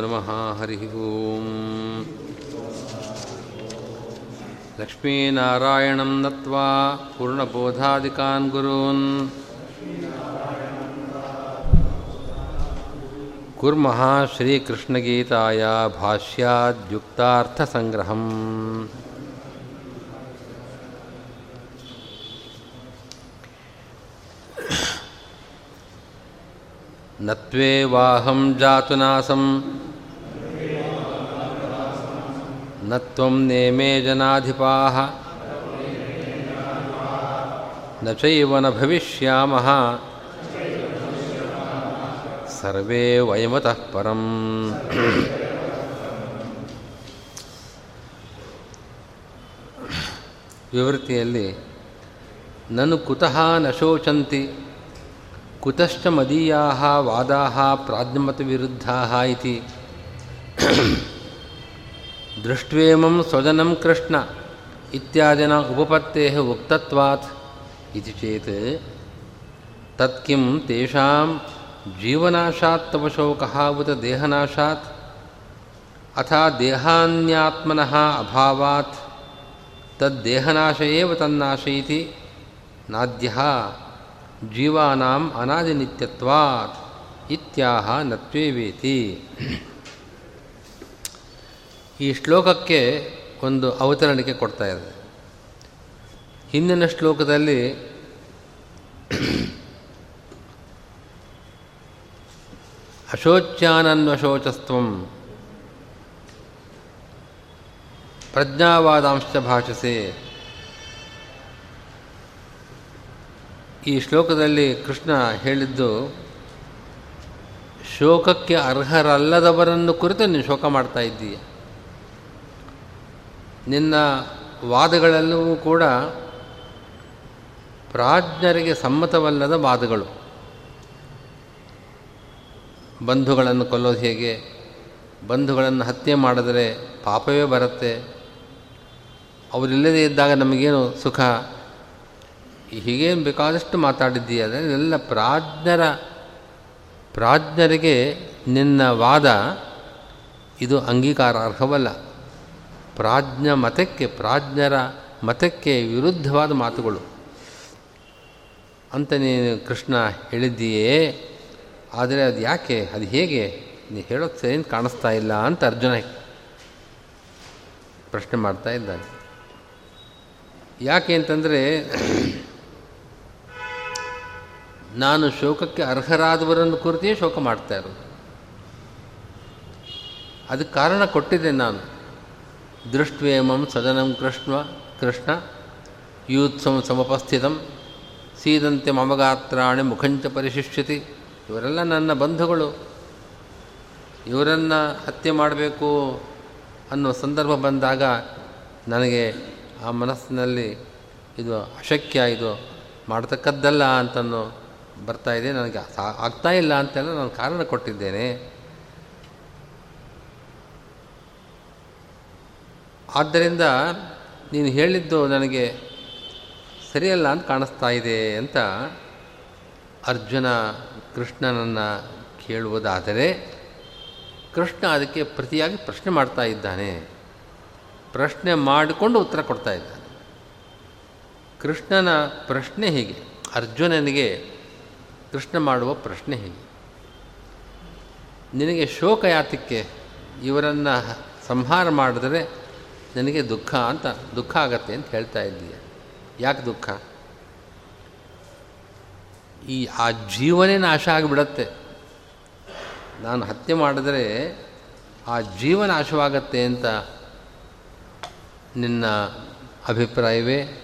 नमः हरिः ओम्। लक्ष्मीनारायणं नत्वा पूर्णबोधादिकान् गुरून्। कुर्मः श्रीकृष्णगीताया भाष्याद्युक्तार्थसङ्ग्रहम्। न त्वेवाहं जातुनासं न त्वं नेमे जनाधिपाः न चैव न भविष्यामः ಸರ್ವೇ ವಯಮತಃ ಪರಂ ವಿವೃತ್ತಿಯಲ್ಲಿ ನನು ಕುತಃ ನ ಶೋಚಂತಿ कुतश्च मदीया वादाः प्राज्ञमतविरुद्धाः इति। दृष्ट्वेमं स्वजनं कृष्ण इत्यादिना उपपत्ते उक्तत्वात् इति चेत् तत्किं तेषां उत देहनाशात् अथा देहान्यात्म अभावात् तद्देहनाशे एव तन्नाश ಜೀವಾನಾಂ ಅನಾದಿನಿತ್ಯತ್ವಾತ್ ಇತ್ಯಾಹ ನತ್ವೇವೇತಿ. ಈ ಶ್ಲೋಕಕ್ಕೆ ಒಂದು ಅವತರಣಿಕೆ ಕೊಡ್ತಾ ಇದೆ. ಹಿಂದಿನ ಶ್ಲೋಕದಲ್ಲಿ ಅಶೋಚ್ಯಾನನ್ವಶೋಚಸ್ತ್ವಂ ಪ್ರಜ್ಞಾವಾದಾಂಶ ಭಾಷಸೆ. ಈ ಶ್ಲೋಕದಲ್ಲಿ ಕೃಷ್ಣ ಹೇಳಿದ್ದು, ಶೋಕಕ್ಕೆ ಅರ್ಹರಲ್ಲದವರನ್ನು ಕುರಿತು ನೀನು ಶೋಕ ಮಾಡ್ತಾ ಇದ್ದೀಯ? ನಿನ್ನ ವಾದಗಳೆಲ್ಲವೂ ಕೂಡ ಪ್ರಾಜ್ಞರಿಗೆ ಸಮ್ಮತವಲ್ಲದ ವಾದಗಳು. ಬಂಧುಗಳನ್ನು ಕೊಲ್ಲೋದು ಹೇಗೆ? ಬಂಧುಗಳನ್ನು ಹತ್ಯೆ ಮಾಡಿದರೆ ಪಾಪವೇ ಬರುತ್ತೆ. ಅವರಿಲ್ಲದೇ ಇದ್ದಾಗ ನಮಗೇನು ಸುಖ? ಹೀಗೇನು ಬೇಕಾದಷ್ಟು ಮಾತಾಡಿದ್ದೀಯ ಅಂದರೆ ಪ್ರಾಜ್ಞರ, ಪ್ರಾಜ್ಞರಿಗೆ ನಿನ್ನ ವಾದ ಇದು ಅಂಗೀಕಾರ ಅರ್ಹವಲ್ಲ ಪ್ರಾಜ್ಞ ಮತಕ್ಕೆ, ಪ್ರಾಜ್ಞರ ಮತಕ್ಕೆ ವಿರುದ್ಧವಾದ ಮಾತುಗಳು. ಅಂತ ನೀನು ಕೃಷ್ಣ ಹೇಳಿದ್ದೀಯೇ? ಆದರೆ ಅದು ಯಾಕೆ, ಅದು ಹೇಗೆ? ನೀ ಹೇಳೋದು ಸರಿ ಕಾಣಿಸ್ತಾ ಇಲ್ಲ ಅಂತ ಅರ್ಜುನ ಪ್ರಶ್ನೆ ಮಾಡ್ತಾ ಇದ್ದಾನೆ. ಯಾಕೆ ಅಂತಂದರೆ ನಾನು ಶೋಕಕ್ಕೆ ಅರ್ಹರಾದವರನ್ನು ಕುರಿತೇ ಶೋಕ ಮಾಡ್ತಾ ಇರೋದು. ಅದಕ್ಕೆ ಕಾರಣ ಕೊಟ್ಟಿದ್ದೆ ನಾನು. ದೃಷ್ಟ್ವೇಮಂ ಸದನಂ ಕೃಷ್ಣ ಕೃಷ್ಣ ಯೂತ್ಸಂ ಸಮಪಸ್ಥಿತಂ ಸೀದಂತೆ ಮಮಗಾತ್ರಾಣಿ ಮುಖಂಚ ಪರಿಶಿಷ್ಯತಿ. ಇವರೆಲ್ಲ ನನ್ನ ಬಂಧುಗಳು. ಇವರನ್ನು ಹತ್ಯೆ ಮಾಡಬೇಕು ಅನ್ನೋ ಸಂದರ್ಭ ಬಂದಾಗ ನನಗೆ ಆ ಮನಸ್ಸಿನಲ್ಲಿ ಇದು ಅಶಕ್ಯ, ಇದು ಮಾಡ್ತಕ್ಕದ್ದಲ್ಲ ಅಂತನೂ ಬರ್ತಾ ಇದೆ, ನನಗೆ ಆಗ್ತಾ ಇಲ್ಲ ಅಂತೆಲ್ಲ ನಾನು ಕಾರಣ ಕೊಟ್ಟಿದ್ದೇನೆ. ಆದ್ದರಿಂದ ನೀನು ಹೇಳಿದ್ದು ನನಗೆ ಸರಿಯಲ್ಲ ಅಂತ ಕಾಣಿಸ್ತಾ ಇದೆ ಅಂತ ಅರ್ಜುನ ಕೃಷ್ಣನನ್ನು ಕೇಳುವುದಾದರೆ ಕೃಷ್ಣ ಅದಕ್ಕೆ ಪ್ರತಿಯಾಗಿ ಪ್ರಶ್ನೆ ಮಾಡ್ತಾ ಇದ್ದಾನೆ. ಪ್ರಶ್ನೆ ಮಾಡಿಕೊಂಡು ಉತ್ತರ ಕೊಡ್ತಾ ಇದ್ದಾನೆ. ಕೃಷ್ಣನ ಪ್ರಶ್ನೆ ಹೀಗೆ, ಅರ್ಜುನನಿಗೆ ಕೃಷ್ಣ ಮಾಡುವ ಪ್ರಶ್ನೆ ಹೀಗೆ. ನಿನಗೆ ಶೋಕ ಯಾತಕ್ಕೆ ಇವರನ್ನು ಸಂಹಾರ ಮಾಡಿದ್ರೆ ನನಗೆ ದುಃಖ ಅಂತ, ದುಃಖ ಆಗತ್ತೆ ಅಂತ ಹೇಳ್ತಾ ಇದ್ದೀಯ. ಯಾಕೆ ದುಃಖ? ಈ, ಆ ಜೀವನೇ ನಾಶ ಆಗಿಬಿಡತ್ತೆ. ನಾನು ಹತ್ಯೆ ಮಾಡಿದರೆ ಆ ಜೀವ ನಾಶವಾಗತ್ತೆ ಅಂತ ನಿನ್ನ ಅಭಿಪ್ರಾಯವೇ?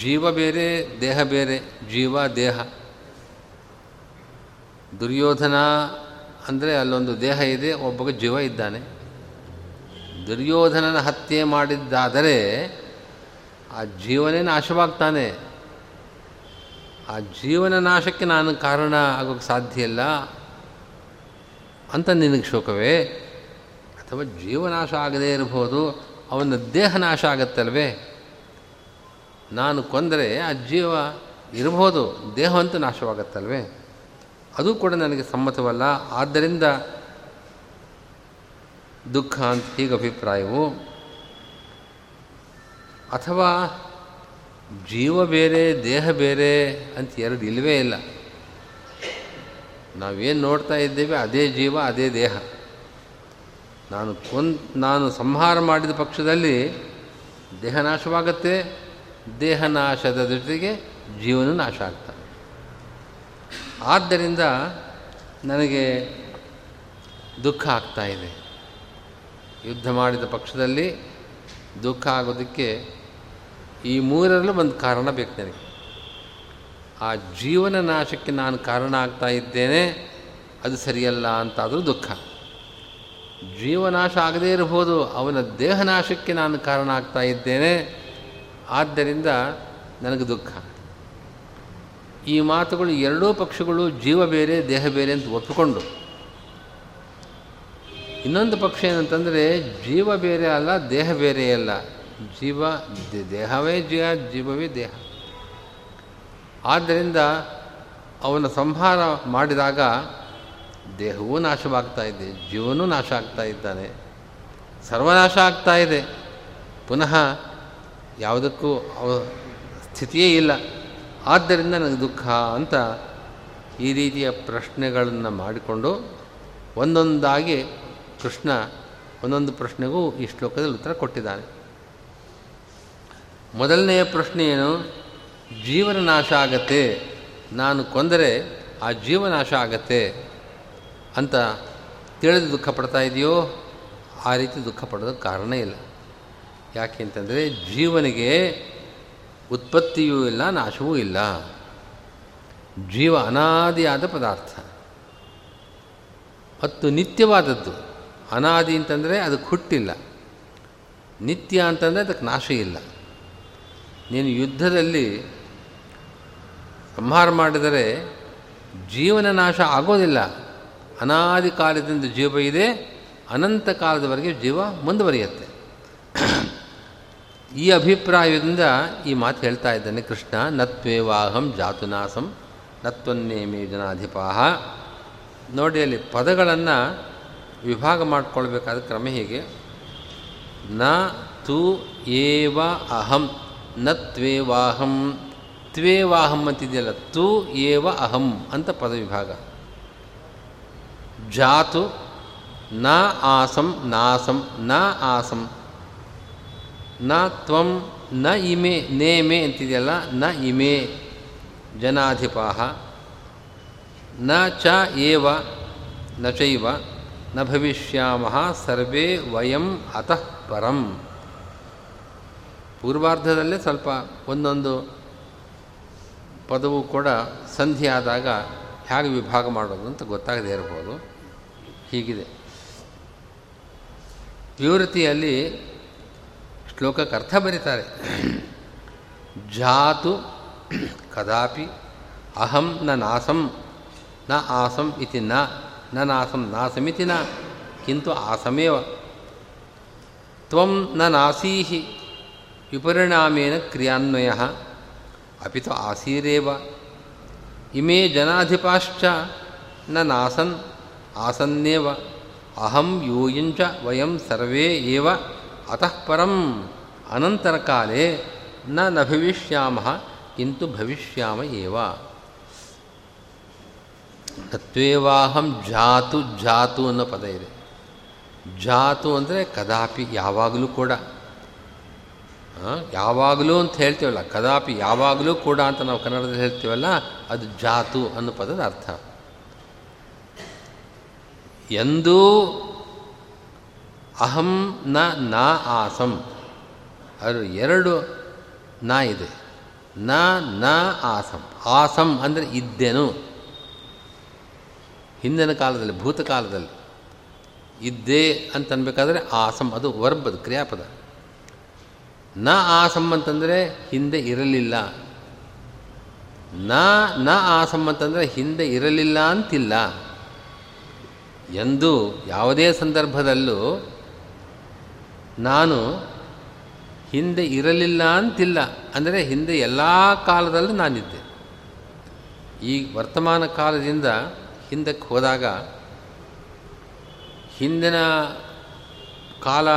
ಜೀವ ಬೇರೆ, ದೇಹ ಬೇರೆ, ಜೀವ, ದೇಹ. ದುರ್ಯೋಧನ ಅಂದರೆ ಅಲ್ಲೊಂದು ದೇಹ ಇದೆ, ಒಬ್ಬಗೆ ಜೀವ ಇದ್ದಾನೆ. ದುರ್ಯೋಧನನ ಹತ್ಯೆ ಮಾಡಿದ್ದಾದರೆ ಆ ಜೀವನೇ ನಾಶವಾಗ್ತಾನೆ. ಆ ಜೀವನ ನಾಶಕ್ಕೆ ನಾನು ಕಾರಣ ಆಗೋಕ್ಕೆ ಸಾಧ್ಯ ಇಲ್ಲ ಅಂತ ನಿನಗೆ ಶೋಕವೇ? ಅಥವಾ ಜೀವನಾಶ ಆಗದೇ ಇರಬಹುದು, ಅವನ ದೇಹ ನಾಶ ಆಗತ್ತಲ್ವೇ? ನಾನು ಕೊಂದರೆ ಆ ಜೀವ ಇರಬಹುದು ದೇಹ ಅಂತೂ ನಾಶವಾಗತ್ತಲ್ವೇ? ಅದು ಕೂಡ ನನಗೆ ಸಮ್ಮತವಲ್ಲ. ಆದ್ದರಿಂದ ದುಃಖ ಅಂತ ಹೀಗೆ ಅಭಿಪ್ರಾಯವು, ಅಥವಾ ಜೀವ ಬೇರೆ, ದೇಹ ಬೇರೆ ಅಂತ ಎರಡು ಇಲ್ಲವೇ ಇಲ್ಲ. ನಾವೇನು ನೋಡ್ತಾ ಇದ್ದೇವೆ, ಅದೇ ಜೀವ, ಅದೇ ದೇಹ. ನಾನು ಕೊಂದ್, ನಾನು ಸಂಹಾರ ಮಾಡಿದ ಪಕ್ಷದಲ್ಲಿ ದೇಹ ನಾಶವಾಗತ್ತೆ ದೇಹ ನಾಶದ ಜೊತೆಗೆ ಜೀವನ ನಾಶ ಆಗ್ತಾನೆ ಆದ್ದರಿಂದ ನನಗೆ ದುಃಖ ಆಗ್ತಾ ಇದೆ. ಯುದ್ಧ ಮಾಡಿದ ಪಕ್ಷದಲ್ಲಿ ದುಃಖ ಆಗೋದಕ್ಕೆ ಈ ಮೂರರಲ್ಲೂ ಒಂದು ಕಾರಣ ಬೇಕು ನನಗೆ. ಆ ಜೀವನ ನಾಶಕ್ಕೆ ನಾನು ಕಾರಣ ಆಗ್ತಾ ಇದ್ದೇನೆ, ಅದು ಸರಿಯಲ್ಲ ಅಂತಾದರೂ ದುಃಖ. ಜೀವನಾಶ ಆಗದೇ ಇರಬಹುದು, ಅವನ ದೇಹನಾಶಕ್ಕೆ ನಾನು ಕಾರಣ ಆಗ್ತಾ ಇದ್ದೇನೆ ಆದ್ದರಿಂದ ನನಗೆ ದುಃಖ. ಈ ಮಾತುಗಳು ಎರಡೂ ಪಕ್ಷಗಳು ಜೀವ ಬೇರೆ, ದೇಹ ಬೇರೆ ಅಂತ ಒಪ್ಪಿಕೊಂಡು. ಇನ್ನೊಂದು ಪಕ್ಷ ಏನಂತಂದರೆ ಜೀವ ಬೇರೆ ಅಲ್ಲ, ದೇಹ ಬೇರೆ ಅಲ್ಲ. ಜೀವ ದೇಹವೇ ಜೀವ, ಜೀವವೇ ದೇಹ. ಆದ್ದರಿಂದ ಅವನ ಸಂಹಾರ ಮಾಡಿದಾಗ ದೇಹವೂ ನಾಶವಾಗ್ತಾ ಇದೆ, ಜೀವನೂ ನಾಶ ಆಗ್ತಾ ಇದ್ದಾನೆ. ಸರ್ವನಾಶ ಆಗ್ತಾ ಇದೆ. ಪುನಃ ಯಾವುದಕ್ಕೂ ಅವ ಸ್ಥಿತಿಯೇ ಇಲ್ಲ. ಆದ್ದರಿಂದ ನನಗೆ ದುಃಖ ಅಂತ ಈ ರೀತಿಯ ಪ್ರಶ್ನೆಗಳನ್ನು ಮಾಡಿಕೊಂಡು ಒಂದೊಂದಾಗಿ ಕೃಷ್ಣ ಒಂದೊಂದು ಪ್ರಶ್ನೆಗೂ ಈ ಶ್ಲೋಕದಲ್ಲಿ ಉತ್ತರ ಕೊಟ್ಟಿದ್ದಾನೆ ಮೊದಲನೆಯ ಪ್ರಶ್ನೆ ಏನು? ಜೀವನ ನಾಶ ಆಗತ್ತೆ. ನಾನು ಕೊಂದರೆ ಆ ಜೀವನಾಶ ಆಗತ್ತೆ ಅಂತ ತಿಳಿದು ದುಃಖ ಪಡ್ತಾ ಇದೆಯೋ? ಆ ರೀತಿ ದುಃಖ ಪಡೋದಕ್ಕೆ ಕಾರಣ ಇಲ್ಲ. ಯಾಕೆ ಅಂತಂದರೆ ಜೀವನಿಗೆ ಉತ್ಪತ್ತಿಯೂ ಇಲ್ಲ, ನಾಶವೂ ಇಲ್ಲ. ಜೀವ ಅನಾದಿಯಾದ ಪದಾರ್ಥ. ಮತ್ತು ನಿತ್ಯವಾದದ್ದು. ಅನಾದಿ ಅಂತಂದರೆ ಅದಕ್ಕೆ ಹುಟ್ಟಿಲ್ಲ. ನಿತ್ಯ ಅಂತಂದರೆ ಅದಕ್ಕೆ ನಾಶ ಇಲ್ಲ. ನೀನು ಯುದ್ಧದಲ್ಲಿ ಸಂಹಾರ ಮಾಡಿದರೆ ಜೀವನ ನಾಶ ಆಗೋದಿಲ್ಲ. ಅನಾದಿ ಕಾಲದಿಂದ ಜೀವ ಇದೆ, ಅನಂತ ಕಾಲದವರೆಗೆ ಜೀವ ಮುಂದುವರಿಯುತ್ತೆ. ಈ ಅಭಿಪ್ರಾಯದಿಂದ ಈ ಮಾತು ಹೇಳ್ತಾ ಇದ್ದಾನೆ. ಕೃಷ್ಣ ನತ್ವೇವಾಹಂ ಜಾತುನಾಸಂ ನತ್ವನ್ನೇಮೇ ಜನಾಧಿಪಾಹ. ನೋಡಿ, ಅಲ್ಲಿ ಪದಗಳನ್ನು ವಿಭಾಗ ಮಾಡಿಕೊಳ್ಬೇಕಾದ ಕ್ರಮ ಹೀಗೆ? ನ, ತು, ಏವ, ಅಹಂ ನ ತ್ವೇವಾಹಂ ತ್ವೇವಾಹಂ ಅಂತಿದೆಯಲ್ಲ, ತು, ಏವ, ಅಹಂ ಅಂತ ಪದವಿಭಾಗ ಜಾತು, ನ, ಆಸಂ, ನಾಸಂ, ನ, ಆಸಂ. ನ ತ್ವಂ ನ ಇಮೆ ನೇಮೆ ಅಂತಿದೆಯಲ್ಲ, ನ ಇಮೆ ಜನಾಧಿಪಾಹ. ನ ಚ ಏವ ನ ಚೈವ ನ ಭವಿಷ್ಯಾಮಃ ಸರ್ವೇ ವಯಂ ಅತಃ ಪರಂ. ಪೂರ್ವಾರ್ಧದಲ್ಲೇ ಸ್ವಲ್ಪ ಒಂದೊಂದು ಪದವು ಕೂಡ ಸಂಧಿ ಆದಾಗ ಹೇಗೆ ವಿಭಾಗ ಮಾಡೋದು ಅಂತ ಗೊತ್ತಾಗದೇ ಇರಬಹುದು. ಹೀಗಿದೆ. ವಿವೃತಿಯಲ್ಲಿ ಶ್ಲೋಕಕ್ಕೆ ಅರ್ಥ ಬರೀತಾರೆ. ಜಾತು ಕದಾಪಿ ಅಹಂ ನ ನಾಸಂ ನ ಆಸಂ ಇತಿ ನ ನ ನಾಸಂ ನಾಸಮಿತಿ ನ ಕಿಂತು ಆಸಮೇವ. ತ್ವಂ ನ ನಾಸೀಹಿ ವಿಪರಿಣಾಮೇನ ಕ್ರಿಯಾನ್ವಯ ಅಪಿ ತು ಆಸೀರೇವ. ಇಮೇ ಜನಾಧಿಪಾಶ್ಚ ನ ನಾಸನ್ ಆಸನ್ನೇವ. ಅಹಂ ಯೂಯಂಚ ವಯಂ ಸರ್ವೇ ಏವ. ಅತಃ ಪರಂ ಅನಂತರಕಾಲೇ ನ ನ ಭವಿಷ್ಯಾಮಃ ಕಿಂತು ಭವಿಷ್ಯಾಮ ಏವ ತತ್ವೇವಾಹಂ ಜಾತು ಜಾತು ಅನ್ನೋ ಪದ ಇದೆ। ಜಾತು ಅಂದರೆ ಕದಾಪಿ ಯಾವಾಗಲೂ ಕೂಡ। ಯಾವಾಗಲೂ ಅಂತ ಹೇಳ್ತೀವಲ್ಲ, ಕದಾಪಿ ಯಾವಾಗಲೂ ಕೂಡ ಅಂತ ನಾವು ಕನ್ನಡದಲ್ಲಿ ಹೇಳ್ತೀವಲ್ಲ, ಅದು ಜಾತು ಅನ್ನೋ ಪದದ ಅರ್ಥ। ಎಂದೂ ಅಹಂ ನ ನಾ ಆಸಂ. ಅದು ಎರಡು ನಾ ಇದೆ. ನ ನಾ ಆಸಂ. ಆಸಂ ಅಂದರೆ ಇದ್ದೆನು. ಹಿಂದಿನ ಕಾಲದಲ್ಲಿ, ಭೂತಕಾಲದಲ್ಲಿ ಇದ್ದೆ ಅಂತನ್ಬೇಕಾದ್ರೆ ಆಸಂ, ಅದು ವರ್ಬದ ಕ್ರಿಯಾಪದ. ನ ಆಸಂ ಅಂತಂದರೆ ಹಿಂದೆ ಇರಲಿಲ್ಲ. ನ ನ ಆಸಂ ಅಂತಂದರೆ ಹಿಂದೆ ಇರಲಿಲ್ಲ ಅಂತಿಲ್ಲ. ಎಂದು ಯಾವುದೇ ಸಂದರ್ಭದಲ್ಲೂ ನಾನು ಹಿಂದೆ ಇರಲಿಲ್ಲ ಅಂತಿಲ್ಲ. ಅಂದರೆ ಹಿಂದೆ ಎಲ್ಲ ಕಾಲದಲ್ಲೂ ನಾನಿದ್ದೆ. ಈ ವರ್ತಮಾನ ಕಾಲದಿಂದ ಹಿಂದಕ್ಕೆ ಹೋದಾಗ ಹಿಂದಿನ ಕಾಲ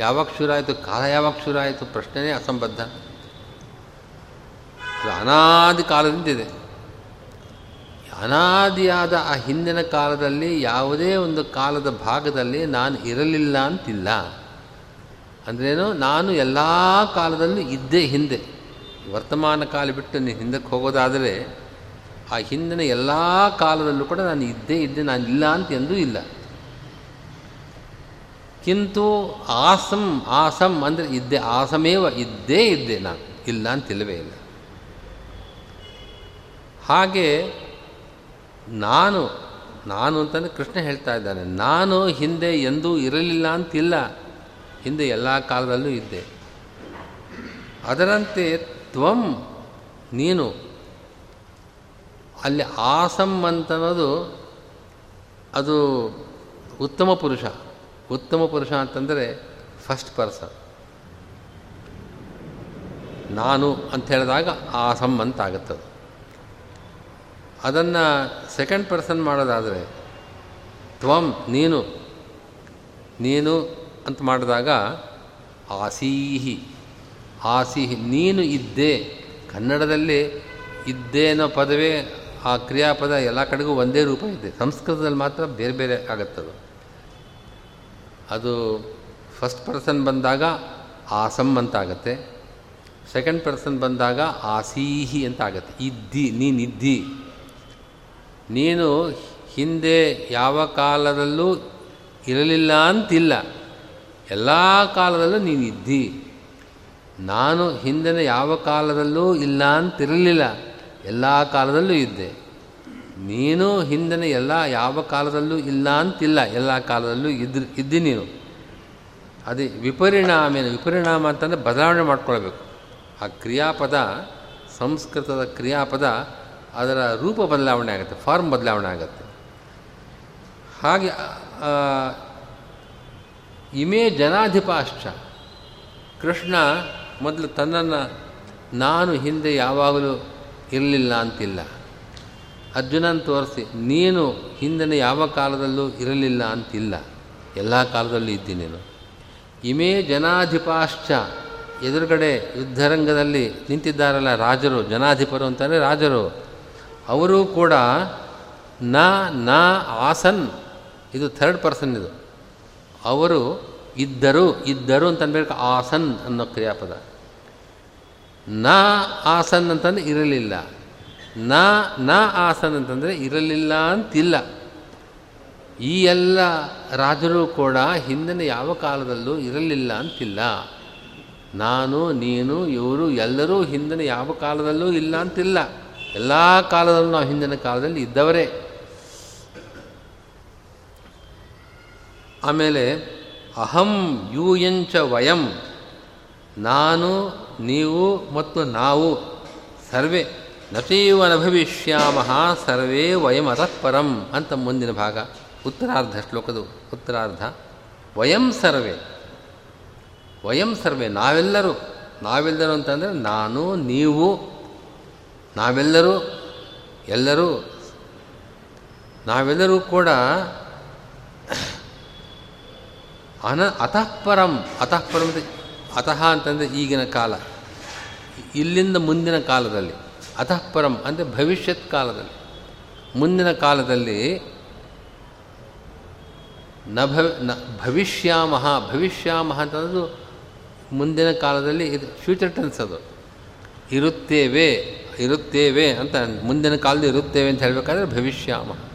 ಯಾವಾಗ ಶುರು ಆಯಿತು, ಕಾಲ ಯಾವಾಗ ಶುರು ಆಯಿತು ಪ್ರಶ್ನೆನೇ ಅಸಂಬದ್ಧ. ಅನಾದಿ ಕಾಲದಿಂದ ಇದೆ ಅನಾದಿಯಾದ ಆ ಹಿಂದಿನ ಕಾಲದಲ್ಲಿ ಯಾವುದೇ ಒಂದು ಕಾಲದ ಭಾಗದಲ್ಲಿ ನಾನು ಇರಲಿಲ್ಲ ಅಂತಿಲ್ಲ. ಅಂದ್ರೇನು, ನಾನು ಎಲ್ಲ ಕಾಲದಲ್ಲೂ ಇದ್ದೇ ಹಿಂದೆ. ವರ್ತಮಾನ ಕಾಲ ಬಿಟ್ಟು ನೀನು ಹಿಂದಕ್ಕೆ ಹೋಗೋದಾದರೆ, ಆ ಹಿಂದಿನ ಎಲ್ಲ ಕಾಲದಲ್ಲೂ ಕೂಡ ನಾನು ಇದ್ದೇ ಇದ್ದೆ, ನಾನು ಇಲ್ಲ ಅಂತ ಎಂದೂ ಇಲ್ಲ. ಕಿಂತು ಆಸಂ ಆಸಂ ಅಂದರೆ ಇದ್ದೆ, ಆಸಮೇವ ಇದ್ದೇ ಇದ್ದೆ ನಾನು, ಇಲ್ಲ ಅಂತಿಲ್ಲವೇ ಇಲ್ಲ. ಹಾಗೆ ನಾನು ನಾನು ಅಂತಂದರೆ ಕೃಷ್ಣ ಹೇಳ್ತಾ ಇದ್ದಾನೆ, ನಾನು ಹಿಂದೆ ಎಂದೂ ಇರಲಿಲ್ಲ ಅಂತಿಲ್ಲ ಹಿಂದೆ ಎಲ್ಲ ಕಾಲದಲ್ಲೂ ಇದ್ದೆ. ಅದರಂತೆ ತ್ವಂ ನೀನು. ಅಲ್ಲಿ ಆಸಂ ಅಂತನ್ನೋದು ಅದು ಉತ್ತಮ ಪುರುಷ. ಉತ್ತಮ ಪುರುಷ ಅಂತಂದರೆ ಫಸ್ಟ್ ಪರ್ಸನ್ ನಾನು ಅಂತ ಹೇಳಿದಾಗ ಆಸಂ ಅಂತ ಆಗುತ್ತದೆ ಅದನ್ನು ಸೆಕೆಂಡ್ ಪರ್ಸನ್ ಮಾಡೋದಾದರೆ ತ್ವಂ ನೀನು. ನೀನು ಅಂತ ಮಾಡಿದಾಗ ಆಸೀಹಿ ಆಸೀಹಿ ನೀನು ಇದ್ದೆ, ಕನ್ನಡದಲ್ಲಿ ಇದ್ದೆ ಅನ್ನೋ ಪದವೇ ಆ ಕ್ರಿಯಾಪದ ಎಲ್ಲ ಕಡೆಗೂ ಒಂದೇ ರೂಪ ಇದೆ. ಸಂಸ್ಕೃತದಲ್ಲಿ ಮಾತ್ರ ಬೇರೆ ಬೇರೆ ಆಗುತ್ತದು. ಅದು ಫಸ್ಟ್ ಪರ್ಸನ್ ಬಂದಾಗ ಆಸಮ್ ಅಂತ ಆಗುತ್ತೆ. ಸೆಕೆಂಡ್ ಪರ್ಸನ್ ಬಂದಾಗ ಆಸೀಹಿ ಅಂತ ಆಗುತ್ತೆ. ಇದ್ದಿ ನೀನಿದ್ದಿ ನೀನು ಹಿಂದೆ ಯಾವ ಕಾಲದಲ್ಲೂ ಇರಲಿಲ್ಲ ಅಂತಿಲ್ಲ. ಎಲ್ಲ ಕಾಲದಲ್ಲೂ ನೀನು ಇದ್ದಿ ನಾನು ಹಿಂದಿನ ಯಾವ ಕಾಲದಲ್ಲೂ ಇಲ್ಲ ಅಂತಿರಲಿಲ್ಲ. ಎಲ್ಲ ಕಾಲದಲ್ಲೂ ಇದ್ದೆ. ನೀನು ಹಿಂದಿನ ಎಲ್ಲ ಯಾವ ಕಾಲದಲ್ಲೂ ಇಲ್ಲ ಅಂತಿಲ್ಲ. ಎಲ್ಲ ಕಾಲದಲ್ಲೂ ಇದ್ದು ಇದ್ದಿ ನೀನು. ಅದೇ ವಿಪರಿಣಾಮೇನ ವಿಪರಿಣಾಮ ಅಂತಂದರೆ ಬದಲಾವಣೆ ಮಾಡ್ಕೊಳ್ಬೇಕು. ಆ ಕ್ರಿಯಾಪದ, ಸಂಸ್ಕೃತದ ಕ್ರಿಯಾಪದ ಅದರ ರೂಪ ಬದಲಾವಣೆ ಆಗುತ್ತೆ, ಫಾರ್ಮ್ ಬದಲಾವಣೆ ಆಗುತ್ತೆ. ಹಾಗೆ ಇಮೇ ಜನಾಧಿಪಾಶ್ಚ. ಕೃಷ್ಣ ಮೊದಲು ತನ್ನನ್ನು, ನಾನು ಹಿಂದೆ ಯಾವಾಗಲೂ ಇರಲಿಲ್ಲ ಅಂತಿಲ್ಲ. ಅರ್ಜುನನ್ ತೋರಿಸಿ, ನೀನು ಹಿಂದಿನ ಯಾವ ಕಾಲದಲ್ಲೂ ಇರಲಿಲ್ಲ ಅಂತಿಲ್ಲ. ಎಲ್ಲ ಕಾಲದಲ್ಲೂ ಇದ್ದೀನಿ ನೀನು. ಇಮೇ ಜನಾಧಿಪಾಶ್ಚ. ಎದುರುಗಡೆ ಯುದ್ಧರಂಗದಲ್ಲಿ ನಿಂತಿದ್ದಾರಲ್ಲ ರಾಜರು, ಜನಾಧಿಪರು ಅಂತಾರೆ ರಾಜರು. ಅವರು ಕೂಡ, ನ ನ, ಆಸನ್. ಇದು ಥರ್ಡ್ ಪರ್ಸನ್ ಇದು. ಅವರು ಇದ್ದರು ಇದ್ದರು ಅಂತ ಅನ್ಬೇಕು ಆಸನ್ ಅನ್ನೋ ಕ್ರಿಯಾಪದ. ನ ಆಸನ್ ಅಂತಂದರೆ ಇರಲಿಲ್ಲ. ನ ನ ಆಸನ್ ಅಂತಂದರೆ ಇರಲಿಲ್ಲ ಅಂತಿಲ್ಲ. ಈ ಎಲ್ಲ ರಾಜರು ಕೂಡ ಹಿಂದಿನ ಯಾವ ಕಾಲದಲ್ಲೂ ಇರಲಿಲ್ಲ ಅಂತಿಲ್ಲ. ನಾನು, ನೀನು, ಇವರು ಎಲ್ಲರೂ ಹಿಂದಿನ ಯಾವ ಕಾಲದಲ್ಲೂ ಇಲ್ಲ ಅಂತಿಲ್ಲ. ಎಲ್ಲ ಕಾಲದಲ್ಲೂ ನಾವು ಹಿಂದಿನ ಕಾಲದಲ್ಲಿ ಇದ್ದವರೇ. ಆಮೇಲೆ ಅಹಂ ಯೂಯಂಚ ವಯಂ, ನಾನು, ನೀವು ಮತ್ತು ನಾವು, ಸರ್ವೇ ನಚೈವ ನ ಭವಿಷ್ಯಾಮಃ ಸರ್ವೇ ವಯಂ ಅತಃಪರಂ ಅಂತ ಮುಂದಿನ ಭಾಗ. ಉತ್ತರಾರ್ಧ ಶ್ಲೋಕದು ಉತ್ತರಾರ್ಧ. ವಯಂ ಸರ್ವೇ. ವಯಂ ಸರ್ವೇ. ನಾವೆಲ್ಲರೂ ನಾವೆಲ್ಲರೂ ಅಂತಂದರೆ ನಾನು, ನೀವು, ನಾವೆಲ್ಲರೂ, ಎಲ್ಲರೂ, ನಾವೆಲ್ಲರೂ ಕೂಡ ಅನ ಅತಃಪರಂ ಅತಃಪರಂ ಅತಃ ಅಂತಂದರೆ ಈಗಿನ ಕಾಲ. ಇಲ್ಲಿಂದ ಮುಂದಿನ ಕಾಲದಲ್ಲಿ. ಅತಃಪರಂ ಅಂದರೆ ಭವಿಷ್ಯತ್ ಕಾಲದಲ್ಲಿ. ಮುಂದಿನ ಕಾಲದಲ್ಲಿ ನ ಭವ, ನ ಭವಿಷ್ಯಾಮಹ ಭವಿಷ್ಯಾಮಹ ಅಂತಂದು ಮುಂದಿನ ಕಾಲದಲ್ಲಿ ಇದು ಫ್ಯೂಚರ್ ಟೆನ್ಸ್ ಅದು. ಇರುತ್ತೇವೆ ಇರುತ್ತೇವೆ ಅಂತ ಮುಂದಿನ ಕಾಲದಲ್ಲಿ ಇರುತ್ತೇವೆ ಅಂತ ಹೇಳಬೇಕಾದ್ರೆ ಭವಿಷ್ಯಾಮಹ.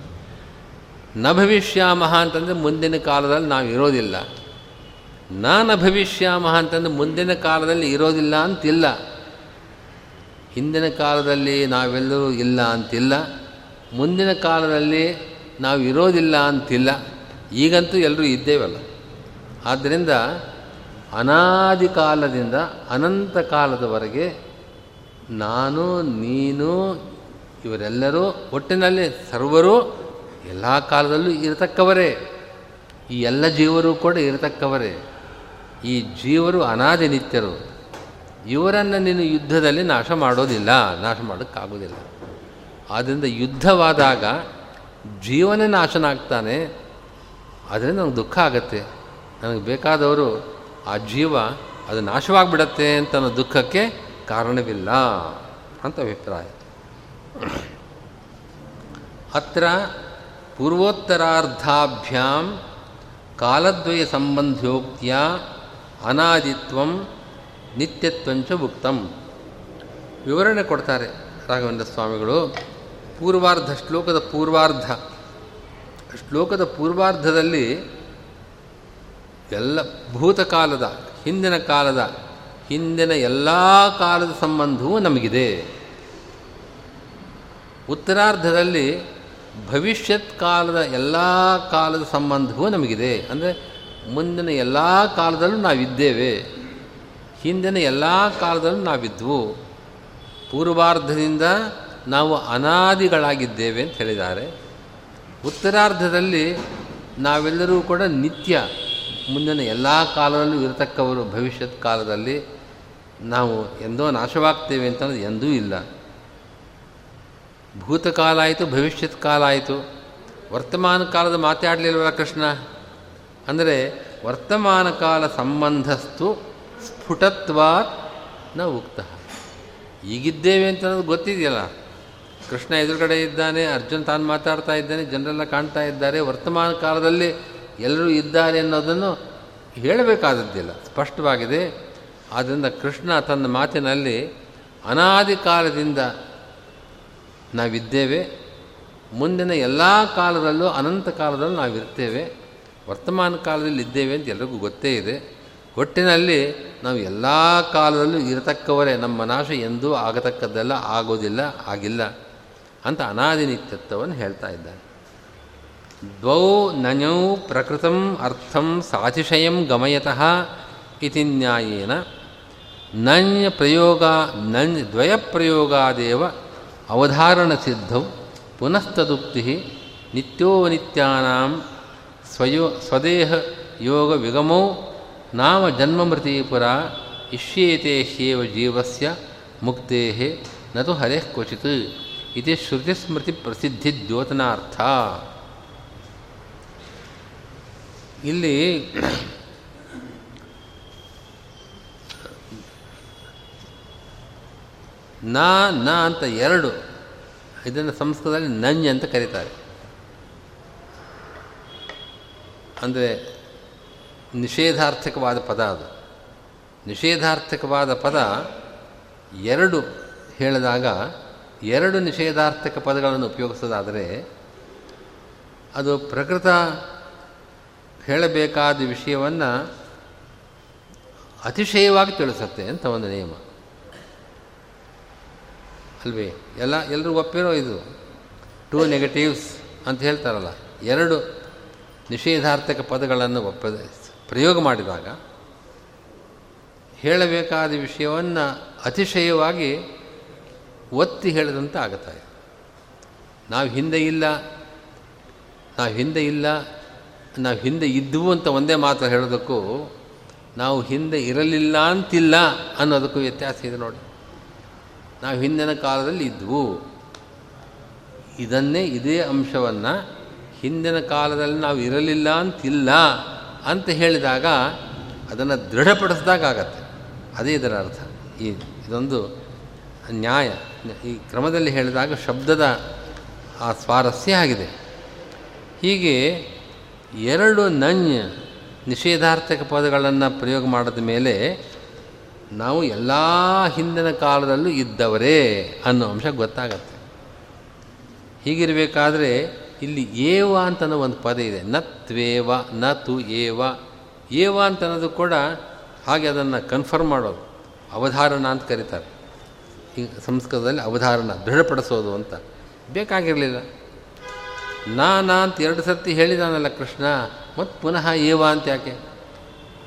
ನ ಭವಿಷ್ಯಾಮಹ ಅಂತಂದರೆ ಮುಂದಿನ ಕಾಲದಲ್ಲಿ ನಾವು ಇರೋದಿಲ್ಲ. ನಾನ ಭವಿಷ್ಯಾಮಹ ಅಂತಂದರೆ ಮುಂದಿನ ಕಾಲದಲ್ಲಿ ಇರೋದಿಲ್ಲ ಅಂತಿಲ್ಲ. ಹಿಂದಿನ ಕಾಲದಲ್ಲಿ ನಾವೆಲ್ಲರೂ ಇಲ್ಲ ಅಂತಿಲ್ಲ. ಮುಂದಿನ ಕಾಲದಲ್ಲಿ ನಾವು ಇರೋದಿಲ್ಲ ಅಂತಿಲ್ಲ. ಈಗಂತೂ ಎಲ್ಲರೂ ಇದ್ದೇವಲ್ಲ. ಆದ್ದರಿಂದ ಅನಾದಿ ಕಾಲದಿಂದ ಅನಂತ ಕಾಲದವರೆಗೆ ನಾನು, ನೀನು, ಇವರೆಲ್ಲರೂ ಒಟ್ಟಿನಲ್ಲಿ ಸರ್ವರೂ ಎಲ್ಲ ಕಾಲದಲ್ಲೂ ಇರತಕ್ಕವರೇ. ಈ ಎಲ್ಲ ಜೀವರು ಕೂಡ ಇರತಕ್ಕವರೇ. ಈ ಜೀವರು ಅನಾದಿ ನಿತ್ಯರು. ಇವರನ್ನು ನೀನು ಯುದ್ಧದಲ್ಲಿ ನಾಶ ಮಾಡೋದಿಲ್ಲ. ನಾಶ ಮಾಡೋಕ್ಕಾಗೋದಿಲ್ಲ. ಆದ್ದರಿಂದ ಯುದ್ಧವಾದಾಗ ಜೀವನೇ ನಾಶನ ಆಗ್ತಾನೆ ಅದರಿಂದ ನನಗೆ ದುಃಖ ಆಗತ್ತೆ. ನನಗೆ ಬೇಕಾದವರು ಆ ಜೀವ ಅದು ನಾಶವಾಗಿಬಿಡತ್ತೆ ಅಂತ ಅನ್ನೋ ದುಃಖಕ್ಕೆ ಕಾರಣವಿಲ್ಲ ಅಂತ ಅಭಿಪ್ರಾಯ. ಅತ್ರ ಪೂರ್ವೋತ್ತರಾರ್ಧಾಭ್ಯಾಂ ಕಾಲದ್ವಯ ಸಂಬಂಧೋಕ್ತಿಯ ಅನಾದಿತ್ವಂ ನಿತ್ಯತ್ವಂಚ ಉಕ್ತಂ ವಿವರಣೆ ಕೊಡ್ತಾರೆ ರಾಘವೇಂದ್ರ ಸ್ವಾಮಿಗಳು. ಪೂರ್ವಾರ್ಧ ಶ್ಲೋಕದ ಪೂರ್ವಾರ್ಧ. ಶ್ಲೋಕದ ಪೂರ್ವಾರ್ಧದಲ್ಲಿ ಎಲ್ಲ ಭೂತಕಾಲದ ಹಿಂದಿನ ಕಾಲದ, ಹಿಂದಿನ ಎಲ್ಲ ಕಾಲದ ಸಂಬಂಧವೂ ನಮಗಿದೆ. ಉತ್ತರಾರ್ಧದಲ್ಲಿ ಭವಿಷ್ಯತ್ ಕಾಲದ ಎಲ್ಲ ಕಾಲದ ಸಂಬಂಧವೂ ನಮಗಿದೆ. ಅಂದರೆ ಮುಂದಿನ ಎಲ್ಲ ಕಾಲದಲ್ಲೂ ನಾವಿದ್ದೇವೆ. ಹಿಂದಿನ ಎಲ್ಲ ಕಾಲದಲ್ಲೂ ನಾವಿದ್ವು. ಪೂರ್ವಾರ್ಧದಿಂದ ನಾವು ಅನಾದಿಗಳಾಗಿದ್ದೇವೆ ಅಂತ ಹೇಳಿದ್ದಾರೆ. ಉತ್ತರಾರ್ಧದಲ್ಲಿ ನಾವೆಲ್ಲರೂ ಕೂಡ ನಿತ್ಯ ಮುಂದಿನ ಎಲ್ಲ ಕಾಲದಲ್ಲೂ ಇರತಕ್ಕವರು ಭವಿಷ್ಯತ್ ಕಾಲದಲ್ಲಿ ನಾವು ಎಂದೋ ನಾಶವಾಗ್ತೇವೆ ಅಂತ ಎಂದೂ ಇಲ್ಲ. ಭೂತಕಾಲ ಆಯಿತು ಭವಿಷ್ಯತ್ ಕಾಲ ಆಯಿತು ವರ್ತಮಾನ ಕಾಲದ ಮಾತಾಡಲಿಲ್ವಲ್ಲ ಕೃಷ್ಣ? ಅಂದರೆ ವರ್ತಮಾನ ಕಾಲ ಸಂಬಂಧಸ್ತು ಸ್ಫುಟತ್ವಾತ್ನ ಉಕ್ತ. ಈಗಿದ್ದೇವೆ ಅಂತ ಅನ್ನೋದು ಗೊತ್ತಿದೆಯಲ್ಲ? ಕೃಷ್ಣ ಎದುರುಗಡೆ ಇದ್ದಾನೆ, ಅರ್ಜುನ್ ತಾನು ಮಾತಾಡ್ತಾ ಇದ್ದಾನೆ, ಜನರೆಲ್ಲ ಕಾಣ್ತಾ ಇದ್ದಾರೆ. ವರ್ತಮಾನ ಕಾಲದಲ್ಲಿ ಎಲ್ಲರೂ ಇದ್ದಾರೆ ಅನ್ನೋದನ್ನು ಹೇಳಬೇಕಾದದ್ದಿಲ್ಲ. ಸ್ಪಷ್ಟವಾಗಿದೆ. ಆದ್ದರಿಂದ ಕೃಷ್ಣ ತನ್ನ ಮಾತಿನಲ್ಲಿ ಅನಾದಿ ಕಾಲದಿಂದ ನಾವಿದ್ದೇವೆ. ಮುಂದಿನ ಎಲ್ಲ ಕಾಲದಲ್ಲೂ, ಅನಂತ ಕಾಲದಲ್ಲೂ ನಾವಿರ್ತೇವೆ. ವರ್ತಮಾನ ಕಾಲದಲ್ಲಿ ಇದ್ದೇವೆ ಅಂತ ಎಲ್ರಿಗೂ ಗೊತ್ತೇ ಇದೆ. ಒಟ್ಟಿನಲ್ಲಿ ನಾವು ಎಲ್ಲ ಕಾಲದಲ್ಲೂ ಇರತಕ್ಕವರೇ. ನಮ್ಮ ನಾಶ ಎಂದೂ ಆಗತಕ್ಕದ್ದೆಲ್ಲ ಆಗೋದಿಲ್ಲ, ಆಗಿಲ್ಲ ಅಂತ ಅನಾದಿನಿತ್ಯತ್ವವನ್ನು ಹೇಳ್ತಾ ಇದ್ದಾನೆ. ದ್ವೌ ನನ್ಯೌ ಪ್ರಕೃತಂ ಅರ್ಥಂ ಸಾತಿಶಯಂ ಗಮಯತಃ ಇತಿ ನ್ಯಾಯೇನ. ನನ್ಯ ಪ್ರಯೋಗ, ನನ್ ದ್ವಯಪ್ರಯೋಗಾದೇವ ಅವಧಾರಣಸಿದ್ಧೌ ಪುನಸ್ತದುಕ್ತಿ ನಿತ್ಯೋ ನಿತ್ಯಾನಾಂ ಸ್ವಯೋ ಸ್ವದೇಹ ಯೋಗ ವಿಗಮೌ ನಾಮ ಜನ್ಮಮೃತಿಪುರ ಇಷ್ಯೇತೆ ಹ್ಯೇವ ಜೀವಸ್ಯ ಮುಕ್ತೆ ನತು ಹರೆ ಕ್ವಚಿತ್ ಇದು ಶ್ರುತಿಸ್ಮೃತಿ ಪ್ರಸಿದ್ಧಿ ದ್ಯೋತನಾರ್ಥ. ಇಲ್ಲಿ ನಾ, ನ ಅಂತ ಎರಡು. ಇದನ್ನು ಸಂಸ್ಕೃತದಲ್ಲಿ ನಂಜ್ ಅಂತ ಕರೀತಾರೆ. ಅಂದರೆ ನಿಷೇಧಾರ್ಥಕವಾದ ಪದ ಅದು. ನಿಷೇಧಾರ್ಥಕವಾದ ಪದ ಎರಡು ಹೇಳಿದಾಗ ಎರಡು ನಿಷೇಧಾರ್ಥಕ ಪದಗಳನ್ನು ಉಪಯೋಗಿಸೋದಾದರೆ ಅದು ಪ್ರಕೃತ ಹೇಳಬೇಕಾದ ವಿಷಯವನ್ನು ಅತಿಶಯವಾಗಿ ತಿಳಿಸುತ್ತೆ ಅಂತ ಒಂದು ನಿಯಮ. ಅಲ್ವೇ? ಎಲ್ಲ ಎಲ್ಲರೂ ಒಪ್ಪಿರೋ ಇದು. ಟೂ ನೆಗೆಟಿವ್ಸ್ ಅಂತ ಹೇಳ್ತಾರಲ್ಲ. ಎರಡು ನಿಷೇಧಾರ್ಥಕ ಪದಗಳನ್ನು ಒಪ್ಪ ಪ್ರಯೋಗ ಮಾಡಿದಾಗ ಹೇಳಬೇಕಾದ ವಿಷಯವನ್ನು ಅತಿಶಯವಾಗಿ ಒತ್ತಿ ಹೇಳಿದಂತೆ ಆಗುತ್ತೆ ನಾವು ಹಿಂದೆ ಇಲ್ಲ, ನಾವು ಹಿಂದೆ ಇಲ್ಲ, ನಾವು ಹಿಂದೆ ಇದ್ದವು ಅಂತ ಒಂದೇ ಮಾತು ಹೇಳೋದಕ್ಕೂ ನಾವು ಹಿಂದೆ ಇರಲಿಲ್ಲ ಅಂತಿಲ್ಲ ಅನ್ನೋದಕ್ಕೂ ವ್ಯತ್ಯಾಸ ಇದೆ ನೋಡಿ. ನಾವು ಹಿಂದಿನ ಕಾಲದಲ್ಲಿ ಇದ್ವು. ಇದನ್ನೇ ಇದೇ ಅಂಶವನ್ನು ಹಿಂದಿನ ಕಾಲದಲ್ಲಿ ನಾವು ಇರಲಿಲ್ಲ ಅಂತಿಲ್ಲ ಅಂತ ಹೇಳಿದಾಗ ಅದನ್ನು ದೃಢಪಡಿಸಿದಾಗ ಆಗತ್ತೆ ಅದೇ ಇದರ ಅರ್ಥ. ಈ ಇದೊಂದು ನ್ಯಾಯ ಈ ಕ್ರಮದಲ್ಲಿ ಹೇಳಿದಾಗ ಶಬ್ದದ ಆ ಸ್ವಾರಸ್ಯ ಆಗಿದೆ. ಹೀಗೆ ಎರಡು ನನ್ಯ ನಿಷೇಧಾರ್ಥಕ ಪದಗಳನ್ನು ಪ್ರಯೋಗ ಮಾಡಿದ ಮೇಲೆ ನಾವು ಎಲ್ಲ ಹಿಂದಿನ ಕಾಲದಲ್ಲೂ ಇದ್ದವರೇ ಅನ್ನೋ ಅಂಶ ಗೊತ್ತಾಗತ್ತೆ. ಹೀಗಿರಬೇಕಾದ್ರೆ ಇಲ್ಲಿ ಏವ ಅಂತನೋ ಒಂದು ಪದ ಇದೆ. ನತ್ವೇವ ನ ತು ಏವ. ಏವ ಅಂತ ಅನ್ನೋದು ಕೂಡ ಹಾಗೆ ಅದನ್ನು ಕನ್ಫರ್ಮ್ ಮಾಡೋದು. ಅವಧಾರಣ ಅಂತ ಕರೀತಾರೆ. ಈ ಸಂಸ್ಕೃತದಲ್ಲಿ ಅವಧಾರಣ, ದೃಢಪಡಿಸೋದು ಅಂತ. ಬೇಕಾಗಿರಲಿಲ್ಲ. ನಾ ನಾ ಅಂತ ಎರಡು ಸರ್ತಿ ಹೇಳಿದಾನಲ್ಲ ಕೃಷ್ಣ ಮತ್ತು ಪುನಃ ಏವ ಅಂತ ಯಾಕೆ?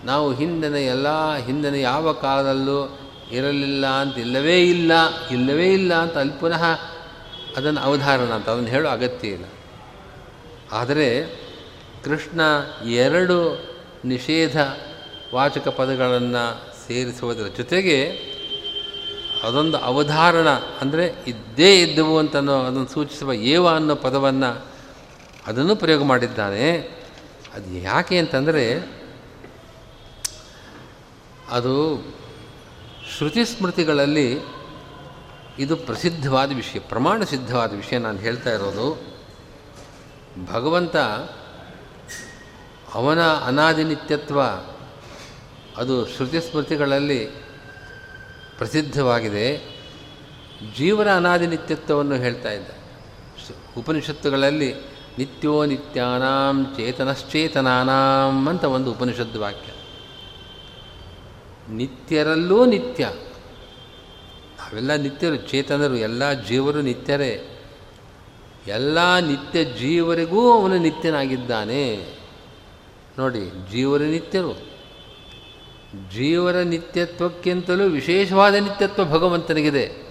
ನಾವು ಹಿಂದಿನ ಎಲ್ಲ, ಹಿಂದಿನ ಯಾವ ಕಾಲದಲ್ಲೂ ಇರಲಿಲ್ಲ ಅಂತ, ಇಲ್ಲವೇ ಇಲ್ಲ ಇಲ್ಲವೇ ಇಲ್ಲ ಅಂತ ಅಲ್ಲಿ ಪುನಃ ಅದನ್ನು ಅವಧಾರಣ ಅಂತ, ಅದನ್ನು ಹೇಳೋ ಅಗತ್ಯ ಇಲ್ಲ. ಆದರೆ ಕೃಷ್ಣ ಎರಡು ನಿಷೇಧ ವಾಚಕ ಪದಗಳನ್ನು ಸೇರಿಸುವುದರ ಜೊತೆಗೆ ಅದೊಂದು ಅವಧಾರಣ, ಅಂದರೆ ಇದ್ದೇ ಇದ್ದವು ಅಂತನೋ ಅದನ್ನು ಸೂಚಿಸುವ ಏವ ಅನ್ನೋ ಪದವನ್ನು ಅದನ್ನು ಪ್ರಯೋಗ ಮಾಡಿದ್ದಾನೆ. ಅದು ಯಾಕೆ ಅಂತಂದರೆ ಅದು ಶ್ರುತಿ ಸ್ಮೃತಿಗಳಲ್ಲಿ ಇದು ಪ್ರಸಿದ್ಧವಾದ ವಿಷಯ, ಪ್ರಮಾಣ ಸಿದ್ಧವಾದ ವಿಷಯ ನಾನು ಹೇಳ್ತಾ ಇರೋದು. ಭಗವಂತ ಅವನ ಅನಾದಿನಿತ್ಯತ್ವ ಅದು ಶ್ರುತಿ ಸ್ಮೃತಿಗಳಲ್ಲಿ ಪ್ರಸಿದ್ಧವಾಗಿದೆ. ಜೀವನ ಅನಾದಿನಿತ್ಯತ್ವವನ್ನು ಹೇಳ್ತಾ ಇದ್ದ. ಉಪನಿಷತ್ತುಗಳಲ್ಲಿ ನಿತ್ಯೋ ನಿತ್ಯಾನಾಂ ಚೇತನಶ್ಚೇತನಾನಾಂ ಅಂತ ಒಂದು ಉಪನಿಷತ್ತು ವಾಕ್ಯ. ನಿತ್ಯರಲ್ಲೂ ನಿತ್ಯ. ಅವೆಲ್ಲ ನಿತ್ಯರು, ಚೇತನರು, ಎಲ್ಲ ಜೀವರು ನಿತ್ಯರೇ. ಎಲ್ಲ ನಿತ್ಯ ಜೀವರಿಗೂ ಅವನು ನಿತ್ಯನಾಗಿದ್ದಾನೆ. ನೋಡಿ, ಜೀವರ ನಿತ್ಯರು. ಜೀವರ ನಿತ್ಯತ್ವಕ್ಕಿಂತಲೂ ವಿಶೇಷವಾದ ನಿತ್ಯತ್ವ ಭಗವಂತನಿಗಿದೆ.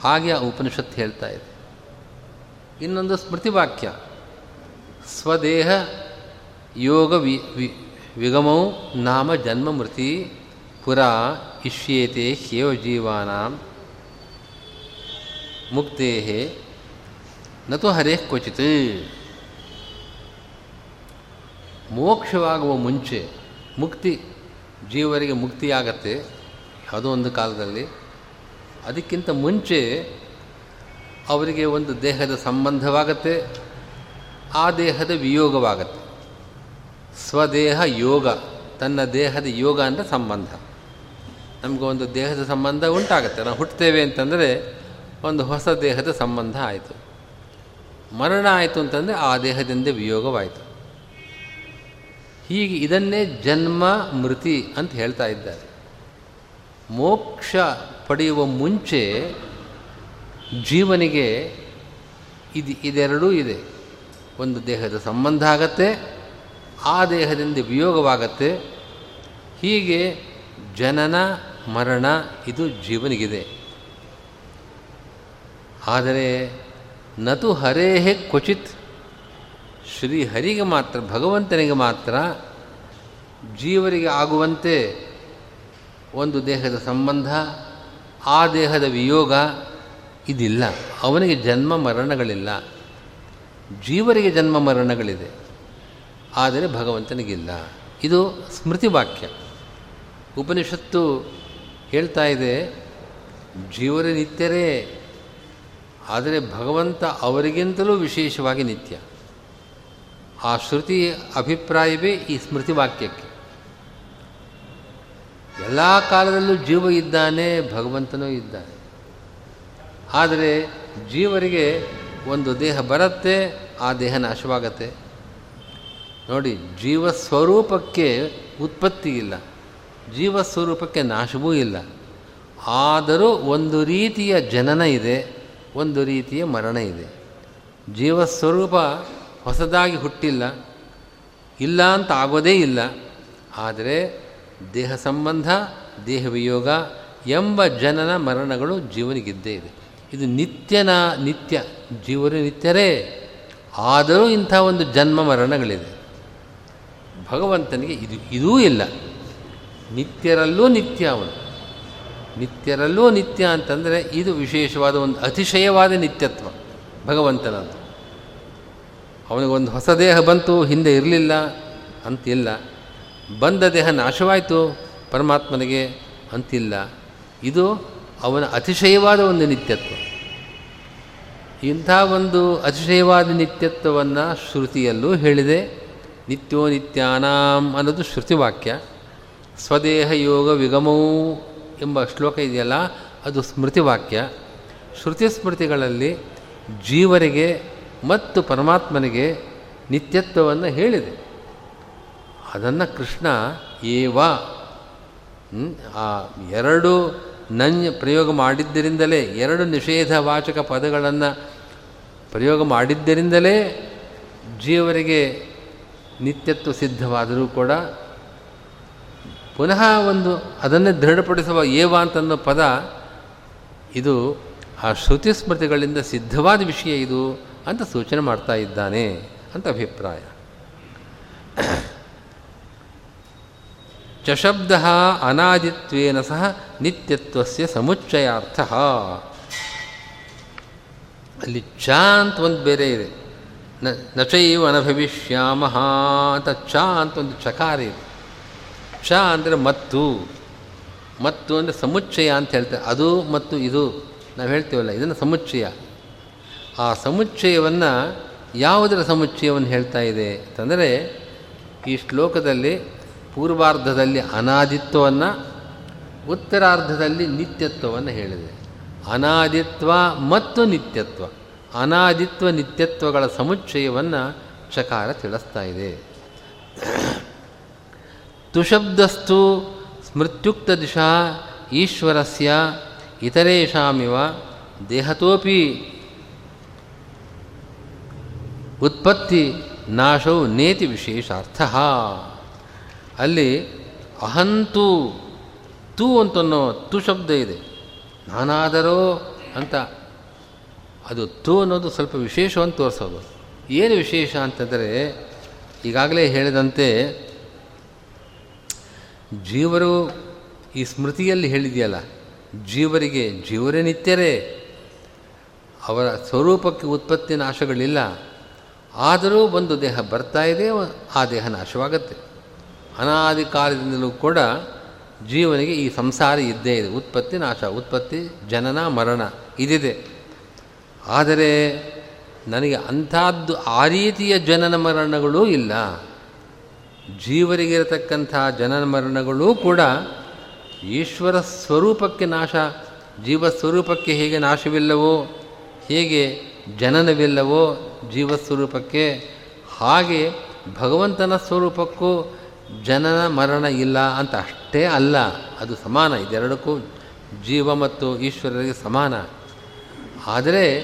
ಹಾಗೆ ಆ ಉಪನಿಷತ್ತು ಹೇಳ್ತಾ ಇದೆ. ಇನ್ನೊಂದು ಸ್ಮೃತಿ ವಾಕ್ಯ ಸ್ವದೇಹ ಯೋಗ ವಿ ವಿಗಮೌ ನಾಮ ಜನ್ಮ ಮೃತಿ ಪುರ ಇಷ್ಯೇತೆ ಹ್ಯೇವ ಜೀವಾನಾಂ ಮುಕ್ತೇ ನತು ಹರೇ ಕ್ವಚಿತ್. ಮೋಕ್ಷವಾಗುವ ಮುಂಚೆ ಮುಕ್ತಿ ಜೀವರಿಗೆ ಮುಕ್ತಿಯಾಗತ್ತೆ ಯಾವುದೋ ಒಂದು ಕಾಲದಲ್ಲಿ. ಅದಕ್ಕಿಂತ ಮುಂಚೆ ಅವರಿಗೆ ಒಂದು ದೇಹದ ಸಂಬಂಧವಾಗತ್ತೆ, ಆ ದೇಹದ ವಿಯೋಗವಾಗತ್ತೆ. ಸ್ವದೇಹ ಯೋಗ, ತನ್ನ ದೇಹದ ಯೋಗ ಅಂದರೆ ಸಂಬಂಧ. ನಮಗೆ ಒಂದು ದೇಹದ ಸಂಬಂಧ ಉಂಟಾಗುತ್ತೆ. ನಾವು ಹುಟ್ಟುತ್ತೇವೆ ಅಂತಂದರೆ ಒಂದು ಹೊಸ ದೇಹದ ಸಂಬಂಧ ಆಯಿತು. ಮರಣ ಆಯಿತು ಅಂತಂದರೆ ಆ ದೇಹದಿಂದ ವಿಯೋಗವಾಯಿತು. ಹೀಗೆ ಇದನ್ನೇ ಜನ್ಮ ಮೃತಿ ಅಂತ ಹೇಳ್ತಾ ಇದ್ದಾರೆ. ಮೋಕ್ಷ ಪಡೆಯುವ ಮುಂಚೆ ಜೀವನಿಗೆ ಇದು ಇದೆರಡೂ ಇದೆ. ಒಂದು ದೇಹದ ಸಂಬಂಧ ಆಗತ್ತೆ, ಆ ದೇಹದಿಂದ ವಿಯೋಗವಾಗತ್ತೆ. ಹೀಗೆ ಜನನ ಮರಣ ಇದು ಜೀವನಿಗಿದೆ. ಆದರೆ ನತು ಹರೇಹೇ ಕ್ವಚಿತ್ ಶ್ರೀಹರಿಗೆ ಮಾತ್ರ, ಭಗವಂತನಿಗೆ ಮಾತ್ರ ಜೀವರಿಗೆ ಆಗುವಂತೆ ಒಂದು ದೇಹದ ಸಂಬಂಧ, ಆ ದೇಹದ ವಿಯೋಗ ಇದಿಲ್ಲ. ಅವನಿಗೆ ಜನ್ಮ ಮರಣಗಳಿಲ್ಲ. ಜೀವರಿಗೆ ಜನ್ಮ ಮರಣಗಳಿದೆ. ಆದರೆ ಭಗವಂತನಿಗಿಲ್ಲ. ಇದು ಸ್ಮೃತಿ ವಾಕ್ಯ. ಉಪನಿಷತ್ತು ಹೇಳ್ತಾ ಇದೆ ಜೀವರ ನಿತ್ಯರೇ, ಆದರೆ ಭಗವಂತ ಅವರಿಗಿಂತಲೂ ವಿಶೇಷವಾಗಿ ನಿತ್ಯ. ಆ ಶ್ರುತಿ ಅಭಿಪ್ರಾಯವೇ ಈ ಸ್ಮೃತಿ ವಾಕ್ಯಕ್ಕೆ. ಎಲ್ಲ ಕಾಲದಲ್ಲೂ ಜೀವ ಇದ್ದಾನೆ, ಭಗವಂತನೂ ಇದ್ದಾನೆ. ಆದರೆ ಜೀವರಿಗೆ ಒಂದು ದೇಹ ಬರುತ್ತೆ, ಆ ದೇಹ ನಾಶವಾಗತ್ತೆ. ನೋಡಿ, ಜೀವ ಸ್ವರೂಪಕ್ಕೆ ಉತ್ಪತ್ತಿ ಇಲ್ಲ ಜೀವ ಸ್ವರೂಪಕ್ಕೆ ನಾಶವೂ ಇಲ್ಲ. ಆದರೂ ಒಂದು ರೀತಿಯ ಜನನ ಇದೆ, ಒಂದು ರೀತಿಯ ಮರಣ ಇದೆ. ಜೀವ ಸ್ವರೂಪ ಹೊಸದಾಗಿ ಹುಟ್ಟಿಲ್ಲ, ಇಲ್ಲ ಅಂತ ಆಗೋದೇ ಇಲ್ಲ. ಆದರೆ ದೇಹ ಸಂಬಂಧ, ದೇಹ ವಿಯೋಗ ಎಂಬ ಜನನ ಮರಣಗಳು ಜೀವನಿಗಿದ್ದೇ ಇದೆ. ಇದು ನಿತ್ಯನ, ನಿತ್ಯ ಜೀವನ ನಿತ್ಯರೇ. ಆದರೂ ಇಂಥ ಒಂದು ಜನ್ಮ ಮರಣಗಳಿದೆ. ಭಗವಂತನಿಗೆ ಇದು, ಇದೂ ಇಲ್ಲ. ನಿತ್ಯರಲ್ಲೂ ನಿತ್ಯ ಅವನು. ನಿತ್ಯರಲ್ಲೂ ನಿತ್ಯ ಅಂತಂದರೆ ಇದು ವಿಶೇಷವಾದ ಒಂದು ಅತಿಶಯವಾದ ನಿತ್ಯತ್ವ, ಭಗವಂತನದ್ದು. ಅವನಿಗೊಂದು ಹೊಸ ದೇಹ ಬಂತು, ಹಿಂದೆ ಇರಲಿಲ್ಲ ಅಂತಿಲ್ಲ. ಬಂದ ದೇಹ ನಾಶವಾಯಿತು, ಪರಮಾತ್ಮನಿಗೆ ಅಂತಿಲ್ಲ. ಇದು ಅವನ ಅತಿಶಯವಾದ ಒಂದು ನಿತ್ಯತ್ವ. ಇಂಥ ಒಂದು ಅತಿಶಯವಾದ ನಿತ್ಯತ್ವವನ್ನು ಶ್ರುತಿಯಲ್ಲೂ ಹೇಳಿದೆ. ನಿತ್ಯೋ ನಿತ್ಯಾನಾಂ ಅನ್ನೋದು ಶ್ರುತಿವಾಕ್ಯ. ಸ್ವದೇಹ ಯೋಗ ವಿಗಮೌ ಎಂಬ ಶ್ಲೋಕ ಇದೆಯಲ್ಲ, ಅದು ಸ್ಮೃತಿವಾಕ್ಯ. ಶ್ರುತಿ ಸ್ಮೃತಿಗಳಲ್ಲಿ ಜೀವರಿಗೆ ಮತ್ತು ಪರಮಾತ್ಮನಿಗೆ ನಿತ್ಯತ್ವವನ್ನು ಹೇಳಿದೆ. ಅದನ್ನು ಕೃಷ್ಣ ಏವ ಆ ಎರಡು ನಂಜ್ ಪ್ರಯೋಗ ಮಾಡಿದ್ದರಿಂದಲೇ, ಎರಡು ನಿಷೇಧ ವಾಚಕ ಪದಗಳನ್ನು ಪ್ರಯೋಗ ಮಾಡಿದ್ದರಿಂದಲೇ ಜೀವರಿಗೆ ನಿತ್ಯತ್ವ ಸಿದ್ಧವಾದರೂ ಕೂಡ ಪುನಃ ಒಂದು ಅದನ್ನೇ ದೃಢಪಡಿಸುವ ಏವ ಅಂತನ್ನೋ ಪದ, ಇದು ಆ ಶ್ರುತಿ ಸ್ಮೃತಿಗಳಿಂದ ಸಿದ್ಧವಾದ ವಿಷಯ ಇದು ಅಂತ ಸೂಚನೆ ಮಾಡ್ತಾ ಇದ್ದಾನೆ ಅಂತ ಅಭಿಪ್ರಾಯ. ಚಶಬ್ದ ಅನಾದಿತ್ವೇನ ಸಹ ನಿತ್ಯತ್ವಸ್ಯ ಸಮುಚ್ಚಯಾರ್ಥ. ಅಲ್ಲಿ ಚ ಅಂತ ಒಂದು ಬೇರೆ ಇದೆ. ನ ನಚೈವ ಅನಭವಿಷ್ಯಾಮಹ ಅಂತ ಚ ಅಂತ ಒಂದು ಚಕಾರ ಇದೆ. ಚ ಅಂದರೆ ಮತ್ತು. ಮತ್ತು ಅಂದರೆ ಸಮುಚ್ಚಯ ಅಂತ ಹೇಳ್ತಾರೆ. ಅದು ಮತ್ತು ಇದು. ನಾವು ಹೇಳ್ತೇವಲ್ಲ, ಇದನ್ನು ಸಮುಚ್ಚಯ. ಆ ಸಮುಚ್ಚಯವನ್ನು ಯಾವುದರ ಸಮುಚ್ಚಯವನ್ನು ಹೇಳ್ತಾ ಇದೆ ಅಂತಂದರೆ, ಈ ಶ್ಲೋಕದಲ್ಲಿ ಪೂರ್ವಾರ್ಧದಲ್ಲಿ ಅನಾದಿತ್ವವನ್ನು, ಉತ್ತರಾರ್ಧದಲ್ಲಿ ನಿತ್ಯತ್ವವನ್ನು ಹೇಳಿದೆ. ಅನಾದಿತ್ವ ಮತ್ತು ನಿತ್ಯತ್ವ. ಅನಾದಿತ್ವ ನಿತ್ಯತ್ವಗಳ ಸಮುಚ್ಚಯವನ್ನು ಚಕಾರ ತಿಳಿಸ್ತಾ ಇದೆ. ತುಶಬ್ದಸ್ತು ಸ್ಮೃತ್ಯುಕ್ತ ದಿಶಾ ಈಶ್ವರಸ್ಯ ಇತರೇಷಾಮಿವ ದೇಹತೋಪಿ. ಉತ್ಪತ್ತಿ ನಾಶೌ ನೇತಿ ವಿಶೇಷಾರ್ಥ. ಅಲ್ಲಿ ಅಹಂತು ತು ಅಂತನ್ನೋ ತು ಶಬ್ದ ಇದೆ. ನಾನಾದರೋ ಅಂತ. ಅದು ತು ಅನ್ನೋದು ಸ್ವಲ್ಪ ವಿಶೇಷವನ್ನು ತೋರಿಸೋದು. ಏನು ವಿಶೇಷ ಅಂತಂದರೆ ಈಗಾಗಲೇ ಹೇಳಿದಂತೆ ಜೀವರು ಈ ಸ್ಮೃತಿಯಲ್ಲಿ ಹೇಳಿದೆಯಲ್ಲ, ಜೀವರಿಗೆ ಜೀವರೇ ನಿತ್ಯರೇ, ಅವರ ಸ್ವರೂಪಕ್ಕೆ ಉತ್ಪತ್ತಿ ನಾಶಗಳಿಲ್ಲ. ಆದರೂ ಒಂದು ದೇಹ ಬರ್ತಾ ಇದೆ, ಆ ದೇಹ ನಾಶವಾಗುತ್ತೆ. ಅನಾದಿ ಕಾಲದಿಂದಲೂ ಕೂಡ ಜೀವನಿಗೆ ಈ ಸಂಸಾರ ಇದ್ದೇ ಇದೆ. ಉತ್ಪತ್ತಿ ನಾಶ, ಉತ್ಪತ್ತಿ ಜನನ, ಮರಣ ಇದಿದೆ. ಆದರೆ ನನಗೆ ಅಂಥದ್ದು ಆ ರೀತಿಯ ಜನನ ಮರಣಗಳೂ ಇಲ್ಲ. ಜೀವರಿಗಿರತಕ್ಕಂಥ ಜನನ ಮರಣಗಳೂ ಕೂಡ ಈಶ್ವರ ಸ್ವರೂಪಕ್ಕೆ ನಾಶ, ಜೀವ ಸ್ವರೂಪಕ್ಕೆ ಹೇಗೆ ನಾಶವಿಲ್ಲವೋ, ಹೇಗೆ ಜನನವಿಲ್ಲವೋ ಜೀವಸ್ವರೂಪಕ್ಕೆ ಹಾಗೆ ಭಗವಂತನ ಸ್ವರೂಪಕ್ಕೂ ಜನನ ಮರಣ ಇಲ್ಲ ಅಂತ ಅಷ್ಟೇ ಅಲ್ಲ, ಅದು ಸಮಾನ, ಇದೆರಡಕ್ಕೂ ಜೀವ ಮತ್ತು ಈಶ್ವರರಿಗೆ ಸಮಾನ. ಆದರೆ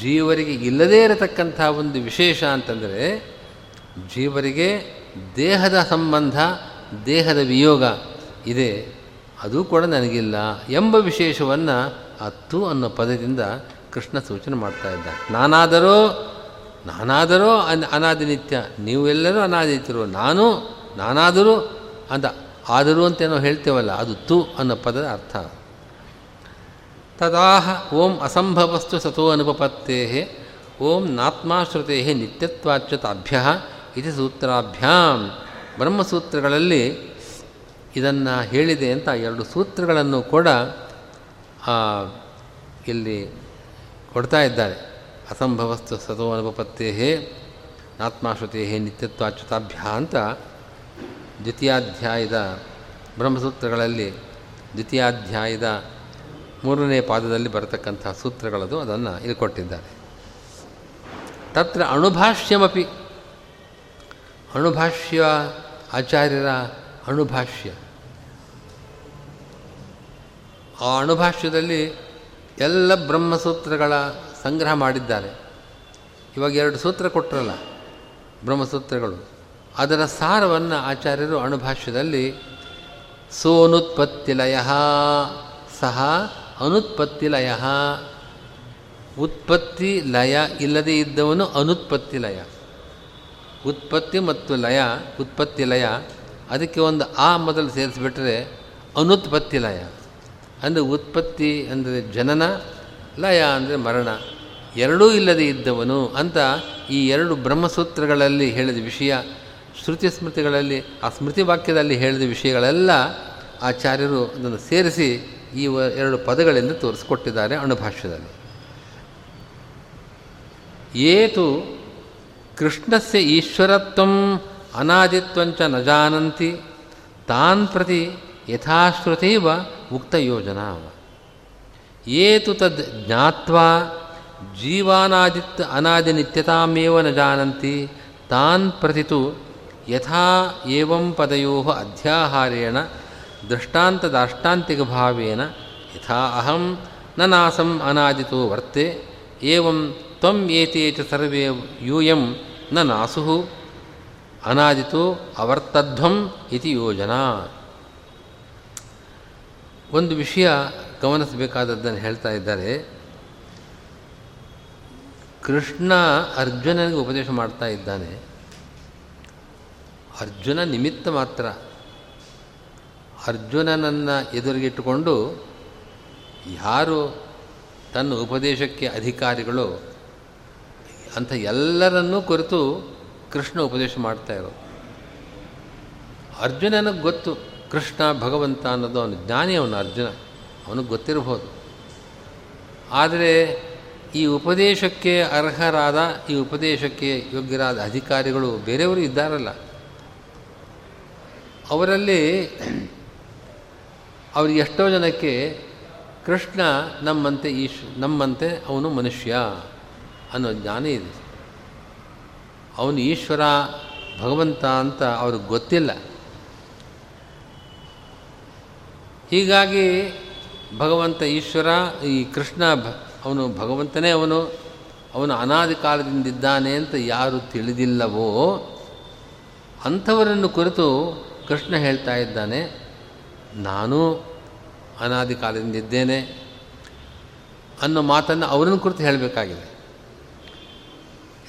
ಜೀವರಿಗೆ ಇಲ್ಲದೇ ಇರತಕ್ಕಂಥ ಒಂದು ವಿಶೇಷ ಅಂತಂದರೆ ಜೀವರಿಗೆ ದೇಹದ ಸಂಬಂಧ, ದೇಹದ ವಿಯೋಗ ಇದೆ. ಅದು ಕೂಡ ನನಗಿಲ್ಲ ಎಂಬ ವಿಶೇಷವನ್ನು ಅತ್ತು ಅನ್ನೋ ಪದದಿಂದ ಕೃಷ್ಣ ಸೂಚನೆ ಮಾಡ್ತಾ ಇದ್ದ ನಾನಾದರೂ ನಾನಾದರೂ ಅನ್, ಅನಾದಿನಿತ್ಯ, ನೀವು ನೀವೆಲ್ಲರೂ ಅನಾದಿತ್ಯರು, ನಾನು ನಾನಾದರೂ ಅಂತ ಆದರೂ ಅಂತೇನೋ ಹೇಳ್ತೇವಲ್ಲ, ಅದು ತು ಅನ್ನೋ ಪದದ ಅರ್ಥ. ತದಾಹ ಓಂ ಅಸಂಭವಸ್ತು ಸತೋ ಅನುಪಪತ್ತೇ ಓಂ ನಾತ್ಮಾಶ್ರುತೆ ನಿತ್ಯತ್ವಾಚ್ಯ ತಾಭ್ಯ ಇದು ಸೂತ್ರಾಭ್ಯಾಂ. ಬ್ರಹ್ಮಸೂತ್ರಗಳಲ್ಲಿ ಇದನ್ನು ಹೇಳಿದೆ ಅಂತ ಎರಡು ಸೂತ್ರಗಳನ್ನು ಕೂಡ ಇಲ್ಲಿ ಕೊಡ್ತಾ ಇದ್ದಾರೆ. ಅಸಂಭವಸ್ತು ಸತೋ ಅನುಪಪತ್ತೇ ಆತ್ಮಾಶ್ರುತೆ ನಿತ್ಯತ್ವಾಚ್ಯುತಾಭ್ಯ ಅಂತ ದ್ವಿತೀಯಾಧ್ಯಾಯದ ಬ್ರಹ್ಮಸೂತ್ರಗಳಲ್ಲಿ ದ್ವಿತೀಯಾಧ್ಯಾಯದ ಮೂರನೇ ಪಾದದಲ್ಲಿ ಬರತಕ್ಕಂಥ ಸೂತ್ರಗಳದು ಅದನ್ನು ಇಲ್ಲಿ ಕೊಟ್ಟಿದ್ದಾರೆ. ತತ್ರ ಅಣುಭಾಷ್ಯಮಪಿ ಅಣುಭಾಷ್ಯ, ಆಚಾರ್ಯರ ಅಣುಭಾಷ್ಯ. ಆ ಅಣುಭಾಷ್ಯದಲ್ಲಿ ಎಲ್ಲ ಬ್ರಹ್ಮಸೂತ್ರಗಳ ಸಂಗ್ರಹ ಮಾಡಿದ್ದಾರೆ. ಇವಾಗ ಎರಡು ಸೂತ್ರ ಕೊಟ್ಟರಲ್ಲ ಬ್ರಹ್ಮಸೂತ್ರಗಳು. ಅದರ ಸಾರವನ್ನು ಆಚಾರ್ಯರು ಅಣುಭಾಷ್ಯದಲ್ಲಿ ಸೋನುತ್ಪತ್ತಿ ಸೋನುತ್ಪತ್ತಿಲಯ ಸಹ ಅನುತ್ಪತ್ತಿ ಅನುತ್ಪತ್ತಿಲಯ. ಉತ್ಪತ್ತಿ ಲಯ ಇಲ್ಲದೇ ಇದ್ದವನು ಅನುತ್ಪತ್ತಿ ಲಯ ಉತ್ಪತ್ತಿ ಮತ್ತು ಲಯ, ಉತ್ಪತ್ತಿ ಲಯ, ಅದಕ್ಕೆ ಒಂದು ಆ ಮೊದಲು ಸೇರಿಸಿಬಿಟ್ರೆ ಅನುತ್ಪತ್ತಿ ಲಯ. ಅಂದರೆ ಉತ್ಪತ್ತಿ ಅಂದರೆ ಜನನ, ಲಯ ಅಂದರೆ ಮರಣ. ಎರಡೂ ಇಲ್ಲದೆ ಇದ್ದವನು ಅಂತ ಈ ಎರಡು ಬ್ರಹ್ಮಸೂತ್ರಗಳಲ್ಲಿ ಹೇಳಿದ ವಿಷಯ, ಶ್ರುತಿ ಸ್ಮೃತಿಗಳಲ್ಲಿ, ಆ ಸ್ಮೃತಿ ವಾಕ್ಯದಲ್ಲಿ ಹೇಳಿದ ವಿಷಯಗಳೆಲ್ಲ ಆಚಾರ್ಯರು ಅದನ್ನು ಸೇರಿಸಿ ಈ ಎರಡು ಪದಗಳಿಂದ ತೋರಿಸಿಕೊಟ್ಟಿದ್ದಾರೆ ಅಣುಭಾಷ್ಯದಲ್ಲಿ. ಏತು ಕೃಷ್ಣಸ್ಯ ಈಶ್ವರತ್ವಂ ಅನಾದಿತ್ವಂಚ ನ ಜಾನಂತಿ, ತಾನ್ ಪ್ರತಿ ಯಥಾಶ್ರುತೈವ ಉಕ್ತಯೋಜನಾ ಏತು ತದ್ ಜ್ಞಾತ್ವಾ, ಜೀವಾನಾದಿತ್ ಅನಾದಿ ನಿತ್ಯತಾಮೇವ ನ ಜಾನಂತಿ, ತಾನ್ ಪ್ರತಿತು ಯಥಾ ಏವಂ ಪದಯೋ ಅಧ್ಯಾಹಾರೇಣ ದೃಷ್ಟಾಂತದಾಷ್ಟಾಂತಿಕಭಾವೇನ ಯಥಾ ಅಹಂ ನಾಸಂ ಅನಾದಿತೋ ವರ್ತೆ, ಏವಂ ತ್ವಂ ಏತೆ ಚ ಸರ್ವೇ ಯೂಯಂ ನ ನಾಸು ಅನಾದಿತೋ ಅವರ್ತಧ್ವಂ ಇತಿ ಯೋಜನಾ ಒಂದು ವಿಷಯ ಗಮನಿಸಬೇಕಾದದ್ದನ್ನು ಹೇಳ್ತಾ ಇದ್ದಾರೆ. ಕೃಷ್ಣ ಅರ್ಜುನನಿಗೆ ಉಪದೇಶ ಮಾಡ್ತಾ ಇದ್ದಾನೆ. ಅರ್ಜುನ ನಿಮಿತ್ತ ಮಾತ್ರ. ಅರ್ಜುನನನ್ನು ಎದುರಿಗಿಟ್ಟುಕೊಂಡು ಯಾರು ತನ್ನ ಉಪದೇಶಕ್ಕೆ ಅಧಿಕಾರಿಗಳು ಅಂತ ಎಲ್ಲರನ್ನೂ ಕುರಿತು ಕೃಷ್ಣ ಉಪದೇಶ ಮಾಡ್ತಾ ಇರೋದು. ಅರ್ಜುನನಿಗೆ ಗೊತ್ತು ಕೃಷ್ಣ, ಭಗವಂತ ಅನ್ನೋದು ಅವನು ಜ್ಞಾನಿ, ಅವನು ಅರ್ಜುನ. ಅವನಿಗೆ ಗೊತ್ತಿರಬಹುದು ಆದರೆ ಈ ಉಪದೇಶಕ್ಕೆ ಅರ್ಹರಾದ, ಈ ಉಪದೇಶಕ್ಕೆ ಯೋಗ್ಯರಾದ ಅಧಿಕಾರಿಗಳು ಬೇರೆಯವರು ಇದ್ದಾರಲ್ಲ. ಅವರಲ್ಲಿ ಅವ್ರಿಗೆ ಎಷ್ಟೋ ಜನಕ್ಕೆ ಕೃಷ್ಣ ನಮ್ಮಂತೆ ಈಶ್, ನಮ್ಮಂತೆ ಅವನು ಮನುಷ್ಯ. ಅನ್ನೋ ಜ್ಞಾನ ಇದೆ. ಅವನು ಈಶ್ವರ, ಭಗವಂತ ಅಂತ ಅವ್ರಿಗೆ ಗೊತ್ತಿಲ್ಲ. ಹೀಗಾಗಿ ಭಗವಂತ ಈಶ್ವರ, ಈ ಕೃಷ್ಣ ಅವನು ಭಗವಂತನೇ ಅವನು. ಅವನು ಅನಾದಿ ಕಾಲದಿಂದಿದ್ದಾನೆ ಅಂತ ಯಾರು ತಿಳಿದಿಲ್ಲವೋ, ಅಂಥವರನ್ನು ಕುರಿತು ಕೃಷ್ಣ ಹೇಳ್ತಾ ಇದ್ದಾನೆ, ನಾನು ಅನಾದಿ ಕಾಲದಿಂದಿದ್ದೇನೆ ಅನ್ನೋ ಮಾತನ್ನು ಅವರನ್ನು ಕುರಿತು ಹೇಳಬೇಕಾಗಿದೆ.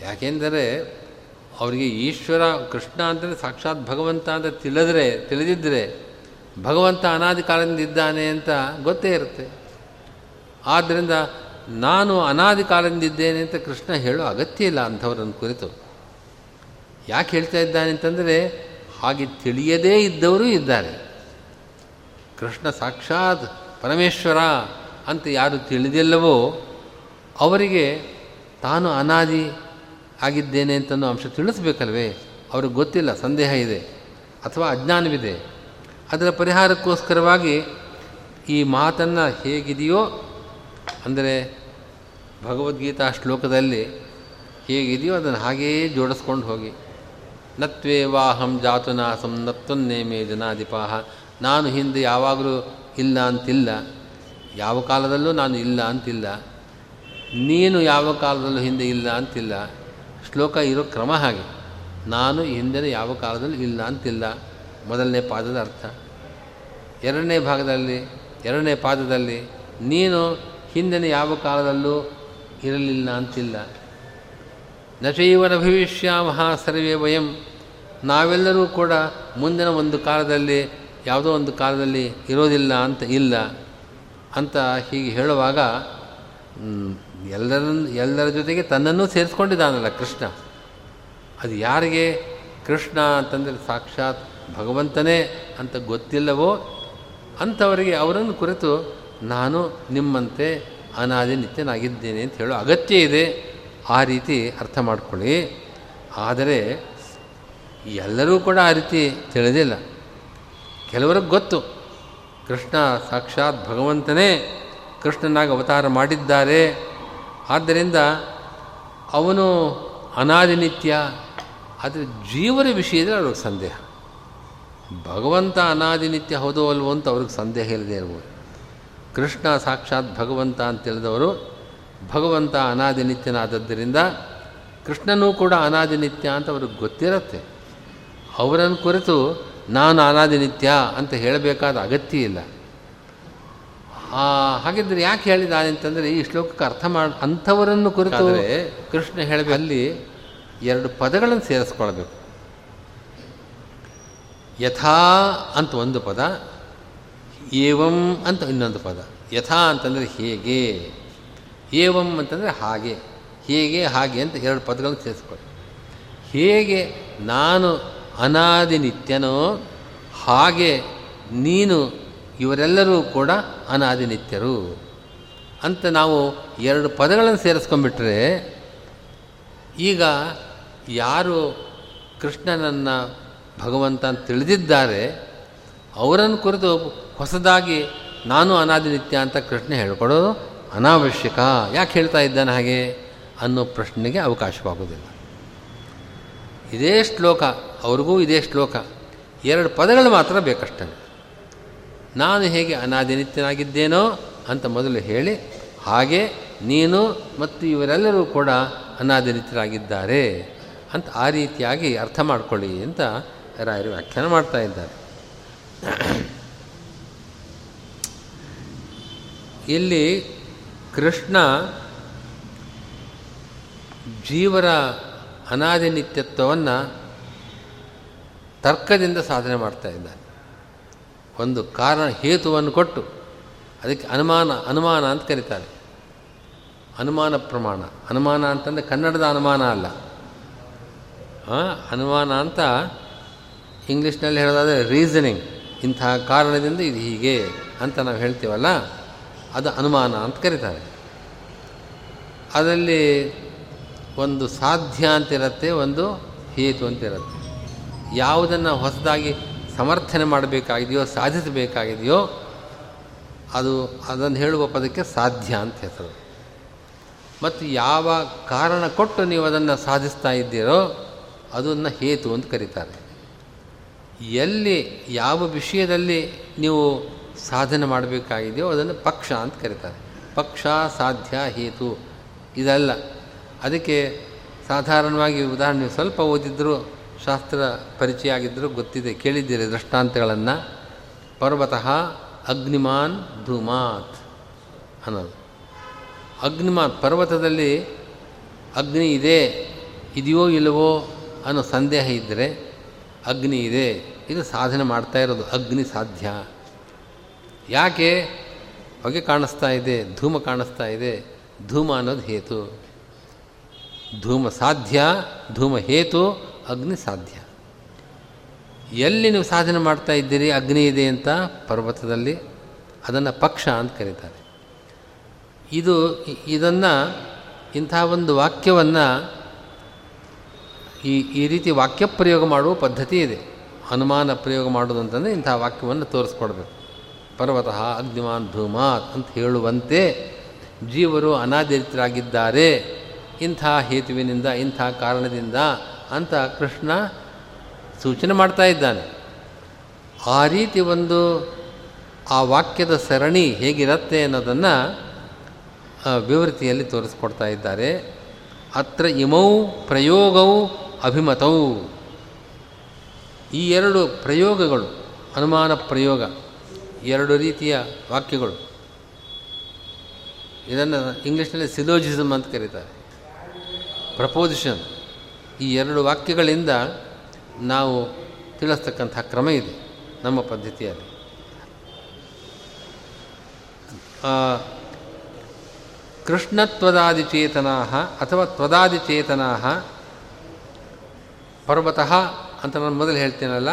ಯಾಕೆಂದರೆ ಅವರಿಗೆ ಈಶ್ವರ, ಕೃಷ್ಣ ಅಂದರೆ ಸಾಕ್ಷಾತ್ ಭಗವಂತ ಅಂತ ತಿಳಿದ್ರೆ ತಿಳಿದಿದ್ದರೆ ಭಗವಂತ ಅನಾದಿ ಕಾಲದಿಂದ ಇದ್ದಾನೆ ಅಂತ ಗೊತ್ತೇ ಇರುತ್ತೆ. ಆದ್ದರಿಂದ ನಾನು ಅನಾದಿ ಕಾಲದಿಂದ ಇದ್ದೇನೆ ಅಂತ ಕೃಷ್ಣ ಹೇಳೋ ಅಗತ್ಯ ಇಲ್ಲ ಅಂಥವರನ್ನು ಕುರಿತು. ಯಾಕೆ ಹೇಳ್ತಾ ಇದ್ದಾನೆ ಅಂತಂದರೆ ಹಾಗೆ ತಿಳಿಯದೇ ಇದ್ದವರು ಇದ್ದಾರೆ. ಕೃಷ್ಣ ಸಾಕ್ಷಾತ್ ಪರಮೇಶ್ವರ ಅಂತ ಯಾರು ತಿಳಿದಿಲ್ಲವೋ ಅವರಿಗೆ ತಾನು ಅನಾದಿ ಆಗಿದ್ದೇನೆ ಅಂತನೋ ಅಂಶ ತಿಳಿಸ್ಬೇಕಲ್ವೇ? ಅವ್ರಿಗೆ ಗೊತ್ತಿಲ್ಲ, ಸಂದೇಹ ಇದೆ, ಅಥವಾ ಅಜ್ಞಾನವಿದೆ. ಅದರ ಪರಿಹಾರಕ್ಕೋಸ್ಕರವಾಗಿ ಈ ಮಾತನ್ನು ಹೇಗಿದೆಯೋ, ಅಂದರೆ ಭಗವದ್ಗೀತಾ ಶ್ಲೋಕದಲ್ಲಿ ಹೇಗಿದೆಯೋ ಅದನ್ನು ಹಾಗೆಯೇ ಜೋಡಿಸ್ಕೊಂಡು ಹೋಗಿ. ನತ್ವೇ ವಾಹಂ ಜಾತುನಾಸಂ ನತ್ವನ್ನೇಮೇ ಜನಾಧಿಪಾಹ. ನಾನು ಹಿಂದೆ ಯಾವಾಗಲೂ ಇಲ್ಲ ಅಂತಿಲ್ಲ, ಯಾವ ಕಾಲದಲ್ಲೂ ನಾನು ಇಲ್ಲ ಅಂತಿಲ್ಲ. ನೀನು ಯಾವ ಕಾಲದಲ್ಲೂ ಹಿಂದೆ ಇಲ್ಲ ಅಂತಿಲ್ಲ. ಶ್ಲೋಕ ಇರೋ ಕ್ರಮ ಹಾಗೆ. ನಾನು ಹಿಂದಿನ ಯಾವ ಕಾಲದಲ್ಲಿ ಇಲ್ಲ ಅಂತಿಲ್ಲ. ಮೊದಲನೇ ಪಾದದ ಅರ್ಥ. ಎರಡನೇ ಭಾಗದಲ್ಲಿ, ಎರಡನೇ ಪಾದದಲ್ಲಿ, ನೀನು ಹಿಂದಿನ ಯಾವ ಕಾಲದಲ್ಲೂ ಇರಲಿಲ್ಲ ಅಂತಿಲ್ಲ. ನಚೈವನ ಭವಿಷ್ಯಾಮಹ ಸರ್ವೇ ವಯಂ. ನಾವೆಲ್ಲರೂ ಕೂಡ ಮುಂದಿನ ಒಂದು ಕಾಲದಲ್ಲಿ, ಯಾವುದೋ ಒಂದು ಕಾಲದಲ್ಲಿ ಇರೋದಿಲ್ಲ ಅಂತ ಇಲ್ಲ. ಅಂತ ಹೀಗೆ ಹೇಳುವಾಗ ಎಲ್ಲರ ಎಲ್ಲರ ಜೊತೆಗೆ ತನ್ನನ್ನು ಸೇರಿಸ್ಕೊಂಡಿದ್ದಾನಲ್ಲ ಕೃಷ್ಣ. ಅದು ಯಾರಿಗೆ? ಕೃಷ್ಣ ಅಂತಂದರೆ ಸಾಕ್ಷಾತ್ ಭಗವಂತನೇ ಅಂತ ಗೊತ್ತಿಲ್ಲವೋ ಅಂಥವರಿಗೆ ಅವರನ್ನು ಕುರಿತು ನಾನು ನಿಮ್ಮಂತೆ ಅನಾದಿ ನಿತ್ಯನಾಗಿದ್ದೇನೆ ಅಂತ ಹೇಳೋ ಅಗತ್ಯ ಇದೆ. ಆ ರೀತಿ ಅರ್ಥ ಮಾಡಿಕೊಳ್ಳಿ. ಆದರೆ ಎಲ್ಲರೂ ಕೂಡ ಆ ರೀತಿ ತಿಳಿದಿಲ್ಲ. ಕೆಲವರಿಗೆ ಗೊತ್ತು. ಕೃಷ್ಣ ಸಾಕ್ಷಾತ್ ಭಗವಂತನೇ ಕೃಷ್ಣನಾಗಿ ಅವತಾರ ಮಾಡಿದ್ದಾರೆ. ಆದ್ದರಿಂದ ಅವನು ಅನಾದಿನಿತ್ಯ ಆದರೆ ಜೀವನ ವಿಷಯದಲ್ಲಿ ಅವ್ರಿಗೆ ಸಂದೇಹ. ಭಗವಂತ ಅನಾದಿನಿತ್ಯ ಹೌದೋ ಅಲ್ವೋ ಅಂತ ಅವ್ರಿಗೆ ಸಂದೇಹ ಇಲ್ಲದೆ ಇರ್ಬೋದು. ಕೃಷ್ಣ ಸಾಕ್ಷಾತ್ ಭಗವಂತ ಅಂತ ತಿಳಿದವರು ಭಗವಂತ ಅನಾದಿನಿತ್ಯನಾದದ್ದರಿಂದ ಕೃಷ್ಣನೂ ಕೂಡ ಅನಾದಿನಿತ್ಯ ಅಂತ ಅವ್ರಿಗೆ ಗೊತ್ತಿರುತ್ತೆ. ಅವರನ್ನು ಕುರಿತು ನಾನು ಅನಾದಿನಿತ್ಯ ಅಂತ ಹೇಳಬೇಕಾದ ಅಗತ್ಯ ಇಲ್ಲ. ಹಾಗಿದ್ರೆ ಯಾಕೆ ಹೇಳಿದಾನೆ ಅಂತಂದರೆ ಈ ಶ್ಲೋಕಕ್ಕೆ ಅರ್ಥ ಮಾಡಿ ಅಂಥವರನ್ನು ಕುರಿತು ಕೃಷ್ಣ ಹೇಳಬೇಕು. ಅಲ್ಲಿ ಎರಡು ಪದಗಳನ್ನು ಸೇರಿಸ್ಕೊಳ್ಬೇಕು. ಯಥಾ ಅಂತ ಒಂದು ಪದ ಏವಂ ಅಂತ ಇನ್ನೊಂದು ಪದ. ಯಥಾ ಅಂತಂದರೆ ಹೇಗೆ? ಏವಂ ಅಂತಂದರೆ ಹಾಗೆ. ಹೇಗೆ ಹಾಗೆ ಅಂತ ಎರಡು ಪದಗಳನ್ನು ಸೇರಿಸ್ಕೊಳ್ಳಿ ಹೇಗೆ ನಾನು ಅನಾದಿ ನಿತ್ಯನೋ ಹಾಗೆ ನೀನು ಇವರೆಲ್ಲರೂ ಕೂಡ ಅನಾದಿನಿತ್ಯರು. ಅಂತ ನಾವು ಎರಡು ಪದಗಳನ್ನು ಸೇರಿಸ್ಕೊಂಡ್ಬಿಟ್ರೆ, ಈಗ ಯಾರು ಕೃಷ್ಣನನ್ನು ಭಗವಂತ ಅಂತ ತಿಳಿದಿದ್ದಾರೆ, ಅವರನ್ನು ಕುರಿತು ಹೊಸದಾಗಿ ನಾನು ಅನಾದಿನಿತ್ಯ ಅಂತ ಕೃಷ್ಣ ಹೇಳ್ಕೊಡೋದು ಅನಾವಶ್ಯಕ. ಯಾಕೆ ಹೇಳ್ತಾ ಇದ್ದಾನೆ ಹಾಗೆ? ಅನ್ನೋ ಪ್ರಶ್ನೆಗೆ ಅವಕಾಶವಾಗುವುದಿಲ್ಲ. ಇದೇ ಶ್ಲೋಕ, ಅವ್ರಿಗೂ ಇದೇ ಶ್ಲೋಕ. ಎರಡು ಪದಗಳು ಮಾತ್ರ ಬೇಕಷ್ಟೇ. ನಾನು ಹೇಗೆ ಅನಾದಿನಿತ್ಯನಾಗಿದ್ದೇನೋ ಅಂತ ಮೊದಲು ಹೇಳಿ, ಹಾಗೆ ನೀನು ಮತ್ತು ಇವರೆಲ್ಲರೂ ಕೂಡ ಅನಾದಿನಿತ್ಯರಾಗಿದ್ದಾರೆ ಅಂತ ಆ ರೀತಿಯಾಗಿ ಅರ್ಥ ಮಾಡಿಕೊಳ್ಳಿ ಅಂತ ರಾಯರು ವ್ಯಾಖ್ಯಾನ ಮಾಡ್ತಾ ಇದ್ದಾರೆ. ಇಲ್ಲಿ ಕೃಷ್ಣ ಜೀವರ ಅನಾದಿನಿತ್ಯತ್ವವನ್ನು ತರ್ಕದಿಂದ ಸಾಧನೆ ಮಾಡ್ತಾ ಇದ್ದಾನೆ. ಒಂದು ಕಾರಣ ಹೇತುವನ್ನು ಕೊಟ್ಟು ಅದಕ್ಕೆ ಅನುಮಾನ ಅನುಮಾನ ಅಂತ ಕರೀತಾರೆ. ಅನುಮಾನ ಪ್ರಮಾಣ. ಅನುಮಾನ ಅಂತಂದರೆ ಕನ್ನಡದ ಅನುಮಾನ ಅಲ್ಲ. ಅನುಮಾನ ಅಂತ ಇಂಗ್ಲೀಷ್ನಲ್ಲಿ ಹೇಳೋದಾದರೆ ರೀಸನಿಂಗ್ ಇಂತಹ ಕಾರಣದಿಂದ ಇದು ಹೀಗೆ ಅಂತ ನಾವು ಹೇಳ್ತೀವಲ್ಲ, ಅದು ಅನುಮಾನ ಅಂತ ಕರೀತಾರೆ. ಅದರಲ್ಲಿ ಒಂದು ಸಾಧ್ಯ ಅಂತಿರುತ್ತೆ ಒಂದು ಹೇತು ಅಂತಿರುತ್ತೆ ಯಾವುದನ್ನು ಹೊಸದಾಗಿ ಸಮರ್ಥನೆ ಮಾಡಬೇಕಾಗಿದೆಯೋ, ಸಾಧಿಸಬೇಕಾಗಿದೆಯೋ, ಅದು ಅದನ್ನು ಹೇಳುವ ಪದಕ್ಕೆ ಸಾಧ್ಯ ಅಂತ ಹೆಸರು. ಮತ್ತು ಯಾವ ಕಾರಣ ಕೊಟ್ಟು ನೀವು ಅದನ್ನು ಸಾಧಿಸ್ತಾ ಇದ್ದೀರೋ, ಅದನ್ನು ಹೇತು ಅಂತ ಕರೀತಾರೆ. ಎಲ್ಲಿ, ಯಾವ ವಿಷಯದಲ್ಲಿ ನೀವು ಸಾಧನೆ ಮಾಡಬೇಕಾಗಿದೆಯೋ, ಅದನ್ನು ಪಕ್ಷ ಅಂತ ಕರೀತಾರೆ. ಪಕ್ಷ, ಸಾಧ್ಯ, ಹೇತು, ಇದಲ್ಲ. ಅದಕ್ಕೆ ಸಾಧಾರಣವಾಗಿ ಉದಾಹರಣೆ ಸ್ವಲ್ಪ ಓದಿದ್ದರೂ ಶಾಸ್ತ್ರ ಪರಿಚಯ ಆಗಿದ್ದರೂ ಗೊತ್ತಿದೆ, ಕೇಳಿದ್ದೀರಿ ದೃಷ್ಟಾಂತಗಳನ್ನು. ಪರ್ವತಃ ಅಗ್ನಿಮಾನ್ ಧೂಮಾತ್ ಅನ್ನೋದು. ಅಗ್ನಿಮಾತ್, ಪರ್ವತದಲ್ಲಿ ಅಗ್ನಿ ಇದೆ, ಇದೆಯೋ ಇಲ್ಲವೋ ಅನ್ನೋ ಸಂದೇಹ ಇದ್ದರೆ ಅಗ್ನಿ ಇದೆ. ಇದು ಸಾಧನೆ ಮಾಡ್ತಾ ಇರೋದು, ಅಗ್ನಿ ಸಾಧ್ಯ. ಯಾಕೆ? ಹೊಗೆ ಕಾಣಿಸ್ತಾ ಇದೆ, ಧೂಮ ಕಾಣಿಸ್ತಾ ಇದೆ, ಧೂಮ ಅನ್ನೋದು ಹೇತು. ಧೂಮ ಸಾಧ್ಯ, ಧೂಮ ಹೇತು ಅಗ್ನಿ ಸಾಧ್ಯ. ಎಲ್ಲಿ ನೀವು ಸಾಧನೆ ಮಾಡ್ತಾ ಇದ್ದೀರಿ, ಅಗ್ನಿ ಇದೆ ಅಂತ ಪರ್ವತದಲ್ಲಿ, ಅದನ್ನು ಪಕ್ಷ ಅಂತ ಕರೀತಾರೆ. ಇದು, ಇದನ್ನು, ಇಂಥ ಒಂದು ವಾಕ್ಯವನ್ನು ಈ ಈ ರೀತಿ ವಾಕ್ಯ ಪ್ರಯೋಗ ಮಾಡುವ ಪದ್ಧತಿ ಇದೆ. ಅನುಮಾನ ಪ್ರಯೋಗ ಮಾಡೋದು ಅಂತಂದರೆ ಇಂಥ ವಾಕ್ಯವನ್ನು ತೋರಿಸ್ಕೊಡ್ಬೇಕು. ಪರ್ವತಃ ಅಗ್ನಿಮಾನ್ ಧೂಮಾತ್ ಅಂತ ಹೇಳುವಂತೆ ಜೀವರು ಅನಾದರಿತರಾಗಿದ್ದಾರೆ. ಇಂಥ ಹೇತುವಿನಿಂದ, ಇಂಥ ಕಾರಣದಿಂದ ಅಂತ ಕೃಷ್ಣ ಸೂಚನೆ ಮಾಡ್ತಾ ಇದ್ದಾನೆ. ಆ ರೀತಿ ಒಂದು ಆ ವಾಕ್ಯದ ಸರಣಿ ಹೇಗಿರುತ್ತೆ ಅನ್ನೋದನ್ನು ವಿವೃತಿಯಲ್ಲಿ ತೋರಿಸ್ಕೊಡ್ತಾ ಇದ್ದಾರೆ. ಅತ್ರ ಇಮೌ ಪ್ರಯೋಗವು ಅಭಿಮತೌ. ಈ ಎರಡು ಪ್ರಯೋಗಗಳು, ಅನುಮಾನ ಪ್ರಯೋಗ, ಎರಡು ರೀತಿಯ ವಾಕ್ಯಗಳು. ಇದನ್ನು ಇಂಗ್ಲೀಷ್ನಲ್ಲಿ ಸಿಲೋಜಿಸಮ್ ಅಂತ ಕರೀತಾರೆ. ಪ್ರಪೋಸಿಷನ್. ಈ ಎರಡು ವಾಕ್ಯಗಳಿಂದ ನಾವು ತಿಳಿಸ್ತಕ್ಕಂಥ ಕ್ರಮ ಇದೆ ನಮ್ಮ ಪದ್ಧತಿಯಲ್ಲಿ. ಕೃಷ್ಣತ್ವದಾದಿಚೇತನಾ ಅಥವಾ ತ್ವದಾದಿಚೇತನಾ ಪರ್ವತಃ ಅಂತ ನಾನು ಮೊದಲು ಹೇಳ್ತೀನಲ್ಲ,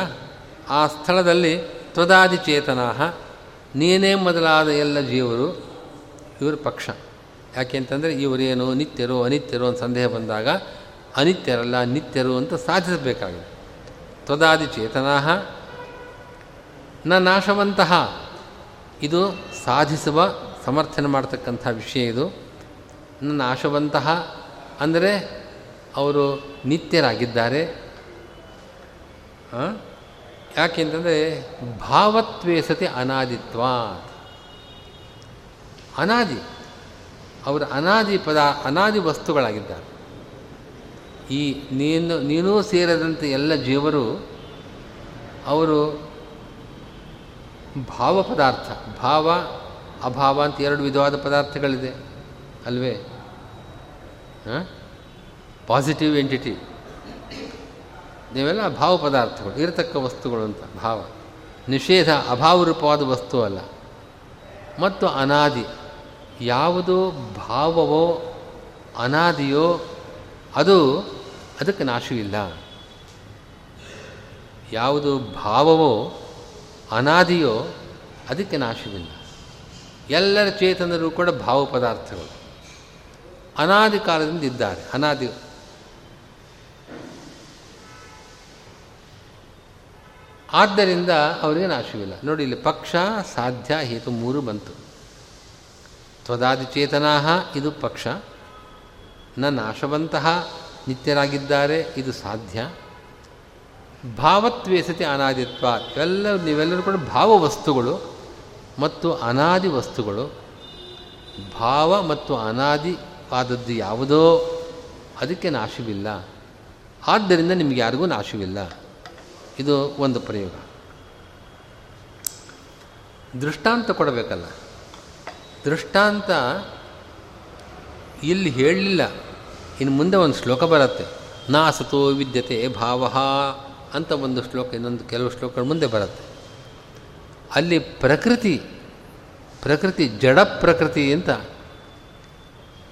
ಆ ಸ್ಥಳದಲ್ಲಿ ತ್ವದಾದಿಚೇತನಾ ನೀನೇ ಮೊದಲಾದ ಎಲ್ಲ ಜೀವರು, ಇವರು ಪಕ್ಷ. ಯಾಕೆ ಅಂತಂದರೆ ಇವರೇನು ನಿತ್ಯರು ಅನಿತ್ಯರು ಅಂತ ಸಂದೇಹ ಬಂದಾಗ ಅನಿತ್ಯರಲ್ಲ, ನಿತ್ಯರು ಅಂತ ಸಾಧಿಸಬೇಕಾಗಿದೆ. ತ್ವದಾದಿ ಚೇತನಾ ನ ನಾಶವಂತಹ. ಇದು ಸಾಧಿಸುವ, ಸಮರ್ಥನೆ ಮಾಡ್ತಕ್ಕಂಥ ವಿಷಯ ಇದು. ನ ನಾಶವಂತಹ ಅಂದರೆ ಅವರು ನಿತ್ಯರಾಗಿದ್ದಾರೆ. ಯಾಕೆಂತಂದರೆ ಭಾವತ್ವೇ ಸತಿ ಅನಾದಿತ್ವ. ಅನಾದಿ, ಅವರು ಅನಾದಿ ಪದ, ಅನಾದಿ ವಸ್ತುಗಳಾಗಿದ್ದಾರೆ. ಈ ನೀನು, ನೀನೂ ಸೇರದಂತೆ ಎಲ್ಲ ಜೀವರು ಅವರು ಭಾವ ಪದಾರ್ಥ, ಭಾವ, ಅಭಾವ ಅಂತ ಎರಡು ವಿಧವಾದ ಪದಾರ್ಥಗಳಿದೆ, ಅಲ್ವೇ? ಪಾಸಿಟಿವ್ ಎಂಟಿಟಿ ನೀವೆಲ್ಲ ಭಾವ ಪದಾರ್ಥಗಳು, ಇರತಕ್ಕ ವಸ್ತುಗಳು ಅಂತ, ಭಾವ. ನಿಷೇಧ, ಅಭಾವರೂಪವಾದ ವಸ್ತು ಅಲ್ಲ. ಮತ್ತು ಅನಾದಿ, ಯಾವುದು ಭಾವವೋ ಅನಾದಿಯೋ ಅದು ಅದಕ್ಕೆ ನಾಶವಿಲ್ಲ. ಯಾವುದು ಭಾವವೋ ಅನಾದಿಯೋ ಅದಕ್ಕೆ ನಾಶವಿಲ್ಲ. ಎಲ್ಲರ ಚೇತನರು ಕೂಡ ಭಾವ ಪದಾರ್ಥಗಳು. ಅನಾದಿ ಕಾಲದಿಂದ ಇದ್ದಾರೆ. ಅನಾದಿ ಆದ್ದರಿಂದ ಅವರಿಗೆ ನಾಶವಿಲ್ಲ. ನೋಡಿ, ಇಲ್ಲಿ ಪಕ್ಷ, ಸಾಧ್ಯ, ಹೇತು ಮೂರು ಬಂತು. ತ್ವದಾದಿಚೇತನಾ ಇದು ಪಕ್ಷ. ನ ನಾಶವಂತಹ ನಿತ್ಯರಾಗಿದ್ದಾರೆ, ಇದು ಸಾಧ್ಯ. ಭಾವತ್ವೇಸತಿ ಅನಾದಿತ್ವ, ಇವೆಲ್ಲ ನೀವೆಲ್ಲರೂ ಕೂಡ ಭಾವ ವಸ್ತುಗಳು ಮತ್ತು ಅನಾದಿ ವಸ್ತುಗಳು. ಭಾವ ಮತ್ತು ಅನಾದಿವಾದದ್ದು ಯಾವುದೋ ಅದಕ್ಕೆ ನಾಶವಿಲ್ಲ. ಆದ್ದರಿಂದ ನಿಮಗೆ ಯಾರಿಗೂ ನಾಶವಿಲ್ಲ. ಇದು ಒಂದು ಪ್ರಯೋಗ. ದೃಷ್ಟಾಂತ ಕೊಡಬೇಕಲ್ಲ. ದೃಷ್ಟಾಂತ ಇಲ್ಲಿ ಹೇಳಲಿಲ್ಲ. ಇನ್ನು ಮುಂದೆ ಒಂದು ಶ್ಲೋಕ ಬರುತ್ತೆ ನಾಸತೋ ವಿದ್ಯತೆ ಭಾವ ಅಂತ ಒಂದು ಶ್ಲೋಕ, ಇನ್ನೊಂದು ಕೆಲವು ಶ್ಲೋಕಗಳ ಮುಂದೆ ಬರುತ್ತೆ. ಅಲ್ಲಿ ಪ್ರಕೃತಿ ಪ್ರಕೃತಿ ಜಡ ಪ್ರಕೃತಿ ಅಂತ,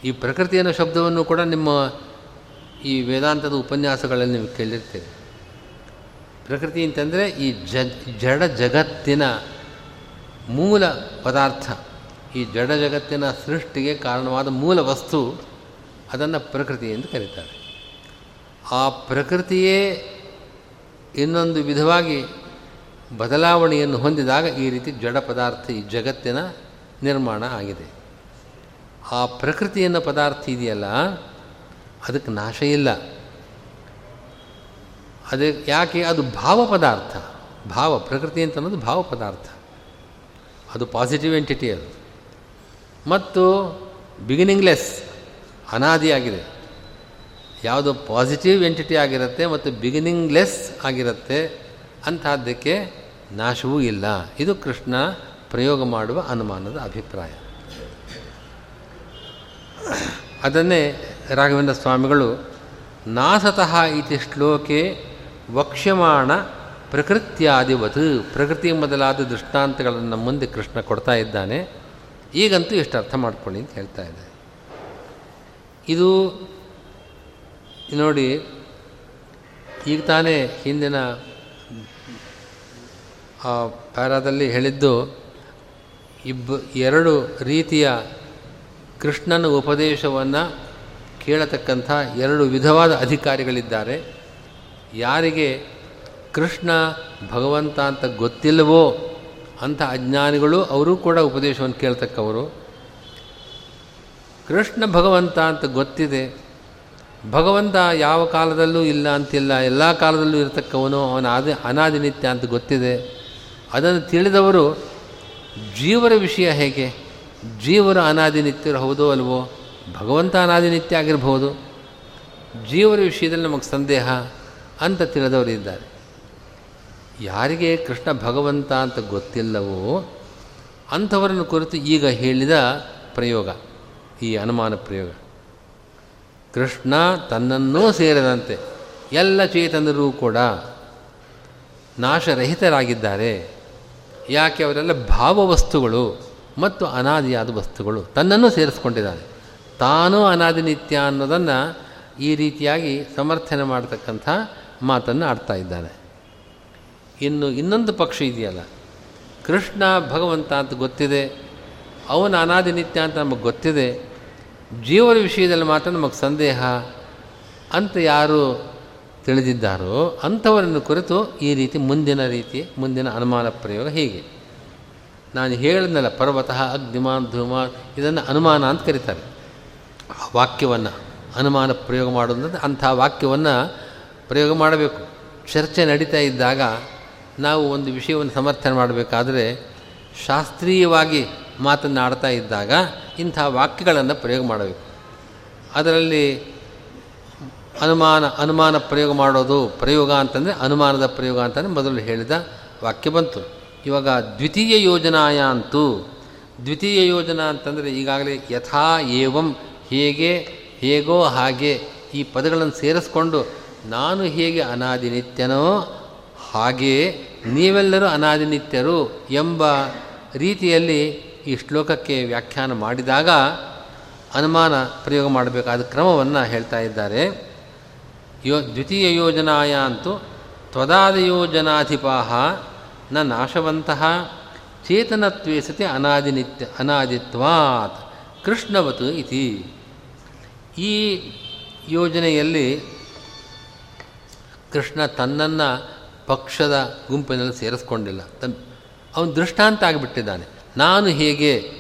ಈ ಪ್ರಕೃತಿ ಅನ್ನೋ ಶಬ್ದವನ್ನು ಕೂಡ ನಿಮ್ಮ ಈ ವೇದಾಂತದ ಉಪನ್ಯಾಸಗಳಲ್ಲಿ ನೀವು ಕೇಳಿರ್ತೀರಿ. ಪ್ರಕೃತಿ ಅಂತಂದರೆ ಈ ಜಡ ಜಗತ್ತಿನ ಮೂಲ ಪದಾರ್ಥ. ಈ ಜಡ ಜಗತ್ತಿನ ಸೃಷ್ಟಿಗೆ ಕಾರಣವಾದ ಮೂಲ ವಸ್ತು ಅದನ್ನು ಪ್ರಕೃತಿ ಎಂದು ಕರೀತಾರೆ. ಆ ಪ್ರಕೃತಿಯೇ ಇನ್ನೊಂದು ವಿಧವಾಗಿ ಬದಲಾವಣೆಯನ್ನು ಹೊಂದಿದಾಗ ಈ ರೀತಿ ಜಡ ಪದಾರ್ಥ ಈ ಜಗತ್ತಿನ ನಿರ್ಮಾಣ ಆಗಿದೆ. ಆ ಪ್ರಕೃತಿಯನ್ನು ಪದಾರ್ಥ ಇದೆಯಲ್ಲ, ಅದಕ್ಕೆ ನಾಶ ಇಲ್ಲ. ಅದೇ ಯಾಕೆ? ಅದು ಭಾವ ಪದಾರ್ಥ. ಭಾವ, ಪ್ರಕೃತಿ ಅಂತ ಅನ್ನೋದು ಭಾವ ಪದಾರ್ಥ. ಅದು ಪಾಸಿಟಿವ್ ಎಂಟಿಟಿ ಅದು. ಮತ್ತು ಬಿಗಿನಿಂಗ್ಲೆಸ್ ಅನಾದಿಯಾಗಿದೆ. ಯಾವುದು ಪಾಸಿಟಿವ್ ಎಂಟಿಟಿ ಆಗಿರುತ್ತೆ ಮತ್ತು ಬಿಗಿನಿಂಗ್ಲೆಸ್ ಆಗಿರುತ್ತೆ ಅಂಥದ್ದಕ್ಕೆ ನಾಶವೂ ಇಲ್ಲ. ಇದು ಕೃಷ್ಣ ಪ್ರಯೋಗ ಮಾಡುವ ಅನುಮಾನದ ಅಭಿಪ್ರಾಯ. ಅದನ್ನೇ ರಾಘವೇಂದ್ರ ಸ್ವಾಮಿಗಳು, ನಾಸತಃ ಇತಿ ಶ್ಲೋಕೆ ವಕ್ಷ್ಯಮಾಣ ಪ್ರಕೃತ್ಯಾದಿವತ್, ಪ್ರಕೃತಿ ಮೊದಲಾದ ದೃಷ್ಟಾಂತಗಳನ್ನು ಮುಂದೆ ಕೃಷ್ಣ ಕೊಡ್ತಾ ಇದ್ದಾನೆ. ಈಗಂತೂ ಇಷ್ಟು ಅರ್ಥ ಮಾಡ್ಕೊಳ್ಳಿ ಅಂತ ಹೇಳ್ತಾ ಇದ್ದಾರೆ. ಇದು ನೋಡಿ, ಈಗ ತಾನೇ ಹಿಂದಿನ ಆ ಪ್ಯಾರಾದಲ್ಲಿ ಹೇಳಿದ್ದು, ಇಬ್ಬ, ಎರಡು ರೀತಿಯ ಕೃಷ್ಣನ ಉಪದೇಶವನ್ನು ಕೇಳತಕ್ಕಂಥ ಎರಡು ವಿಧವಾದ ಅಧಿಕಾರಿಗಳಿದ್ದಾರೆ. ಯಾರಿಗೆ ಕೃಷ್ಣ ಭಗವಂತ ಅಂತ ಗೊತ್ತಿಲ್ಲವೋ ಅಂಥ ಅಜ್ಞಾನಿಗಳು ಅವರು ಕೂಡ ಉಪದೇಶವನ್ನು ಕೇಳ್ತಕ್ಕವರು. ಕೃಷ್ಣ ಭಗವಂತ ಅಂತ ಗೊತ್ತಿದೆ. ಭಗವಂತ ಯಾವ ಕಾಲದಲ್ಲೂ ಇಲ್ಲ ಅಂತಿಲ್ಲ, ಎಲ್ಲ ಕಾಲದಲ್ಲೂ ಇರತಕ್ಕವನು ಅವನ ಆದ ಅನಾದಿನಿತ್ಯ ಅಂತ ಗೊತ್ತಿದೆ. ಅದನ್ನು ತಿಳಿದವರು, ಜೀವರ ವಿಷಯ ಹೇಗೆ? ಜೀವರ ಅನಾದಿನಿತ್ಯರು ಹೌದೋ ಅಲ್ವೋ? ಭಗವಂತ ಅನಾದಿನಿತ್ಯ ಆಗಿರ್ಬೋದು. ಜೀವರ ವಿಷಯದಲ್ಲಿ ನಮಗೆ ಸಂದೇಹ ಅಂತ ತಿಳಿದವರು ಇದ್ದಾರೆ. ಯಾರಿಗೆ ಕೃಷ್ಣ ಭಗವಂತ ಅಂತ ಗೊತ್ತಿಲ್ಲವೋ, ಅಂಥವರನ್ನು ಕುರಿತು ಈಗ ಹೇಳಿದ ಪ್ರಯೋಗ. ಈ ಅನುಮಾನ ಪ್ರಯೋಗ. ಕೃಷ್ಣ ತನ್ನನ್ನೂ ಸೇರಿದಂತೆ ಎಲ್ಲ ಚೇತನರೂ ಕೂಡ ನಾಶರಹಿತರಾಗಿದ್ದಾರೆ. ಯಾಕೆ ಅವರೆಲ್ಲ ಭಾವವಸ್ತುಗಳು ಮತ್ತು ಅನಾದಿಯಾದ ವಸ್ತುಗಳು ತನ್ನನ್ನು ಸೇರಿಸ್ಕೊಂಡಿದ್ದಾರೆ. ತಾನೂ ಅನಾದಿ ನಿತ್ಯ ಅನ್ನೋದನ್ನು ಈ ರೀತಿಯಾಗಿ ಸಮರ್ಥನೆ ಮಾಡತಕ್ಕಂಥ ಮಾತನ್ನು ಆಡ್ತಾ ಇದ್ದಾನೆ. ಇನ್ನು ಇನ್ನೊಂದು ಪಕ್ಷ ಇದೆಯಲ್ಲ. ಕೃಷ್ಣ ಭಗವಂತ ಅಂತ ಗೊತ್ತಿದೆ, ಅವನ ಅನಾದಿ ನಿತ್ಯ ಅಂತ ನಮಗೆ ಗೊತ್ತಿದೆ. ಜೀವನ ವಿಷಯದಲ್ಲಿ ಮಾತ್ರ ನಮಗೆ ಸಂದೇಹ ಅಂತ ಯಾರು ತಿಳಿದಿದ್ದಾರೋ ಅಂಥವರನ್ನು ಕುರಿತು ಈ ರೀತಿ ಮುಂದಿನ ರೀತಿ, ಮುಂದಿನ ಅನುಮಾನ ಪ್ರಯೋಗ ಹೀಗೆ. ನಾನು ಹೇಳಿದ್ನಲ್ಲ, ಪರ್ವತಃ, ಅಗ್ನಿಮಾನ್, ಧೂಮಾನ್, ಇದನ್ನು ಅನುಮಾನ ಅಂತ ಕರೀತಾರೆ. ಆ ವಾಕ್ಯವನ್ನು ಅನುಮಾನ ಪ್ರಯೋಗ ಮಾಡುವಂಥದ್ದು ಅಂಥ ವಾಕ್ಯವನ್ನು ಪ್ರಯೋಗ ಮಾಡಬೇಕು. ಚರ್ಚೆ ನಡೀತಾ ಇದ್ದಾಗ ನಾವು ಒಂದು ವಿಷಯವನ್ನು ಸಮರ್ಥನೆ ಮಾಡಬೇಕಾದರೆ ಶಾಸ್ತ್ರೀಯವಾಗಿ ಮಾತನ್ನಾಡ್ತಾ ಇದ್ದಾಗ ಇಂಥ ವಾಕ್ಯಗಳನ್ನು ಪ್ರಯೋಗ ಮಾಡಬೇಕು. ಅದರಲ್ಲಿ ಅನುಮಾನ ಅನುಮಾನ ಪ್ರಯೋಗ ಮಾಡೋದು ಪ್ರಯೋಗ ಅಂತಂದರೆ ಅನುಮಾನದ ಪ್ರಯೋಗ ಅಂತಂದರೆ ಮೊದಲು ಹೇಳಿದ ವಾಕ್ಯ ಬಂತು. ಇವಾಗ ದ್ವಿತೀಯ ಯೋಜನಾಯ ಅಂತೂ, ದ್ವಿತೀಯ ಯೋಜನಾ ಅಂತಂದರೆ ಈಗಾಗಲೇ ಯಥಾ ಏವಂ ಹೇಗೆ, ಹೇಗೋ ಹಾಗೆ ಈ ಪದಗಳನ್ನು ಸೇರಿಸ್ಕೊಂಡು ನಾನು ಹೇಗೆ ಅನಾದಿನಿತ್ಯನೋ ಹಾಗೆಯೇ ನೀವೆಲ್ಲರೂ ಅನಾದಿನಿತ್ಯರು ಎಂಬ ರೀತಿಯಲ್ಲಿ ಈ ಶ್ಲೋಕಕ್ಕೆ ವ್ಯಾಖ್ಯಾನ ಮಾಡಿದಾಗ ಅನುಮಾನ ಪ್ರಯೋಗ ಮಾಡಬೇಕಾದ ಕ್ರಮವನ್ನು ಹೇಳ್ತಾ ಇದ್ದಾರೆ. ಯೋ ದ್ವಿತೀಯ ಯೋಜನಾಯ ಅಂತೂ ತ್ವದಾದಯೋಜನಾಧಿಪಾಹ ನ ನಾಶವಂತಹ ಚೇತನತ್ವೇ ಸತಿ ಅನಾದಿನಿತ್ಯ ಅನಾದಿತ್ವಾತ್ ಕೃಷ್ಣವತ್ ಇತಿ. ಈ ಯೋಜನೆಯಲ್ಲಿ ಕೃಷ್ಣ ತನ್ನನ್ನು ಪಕ್ಷದ ಗುಂಪಿನಲ್ಲಿ ಸೇರಿಸ್ಕೊಂಡಿಲ್ಲ. ತನ್ ಅವನು ದೃಷ್ಟಾಂತ ಆಗಿಬಿಟ್ಟಿದ್ದಾನೆ. ನಾನು ಹೇಗೆ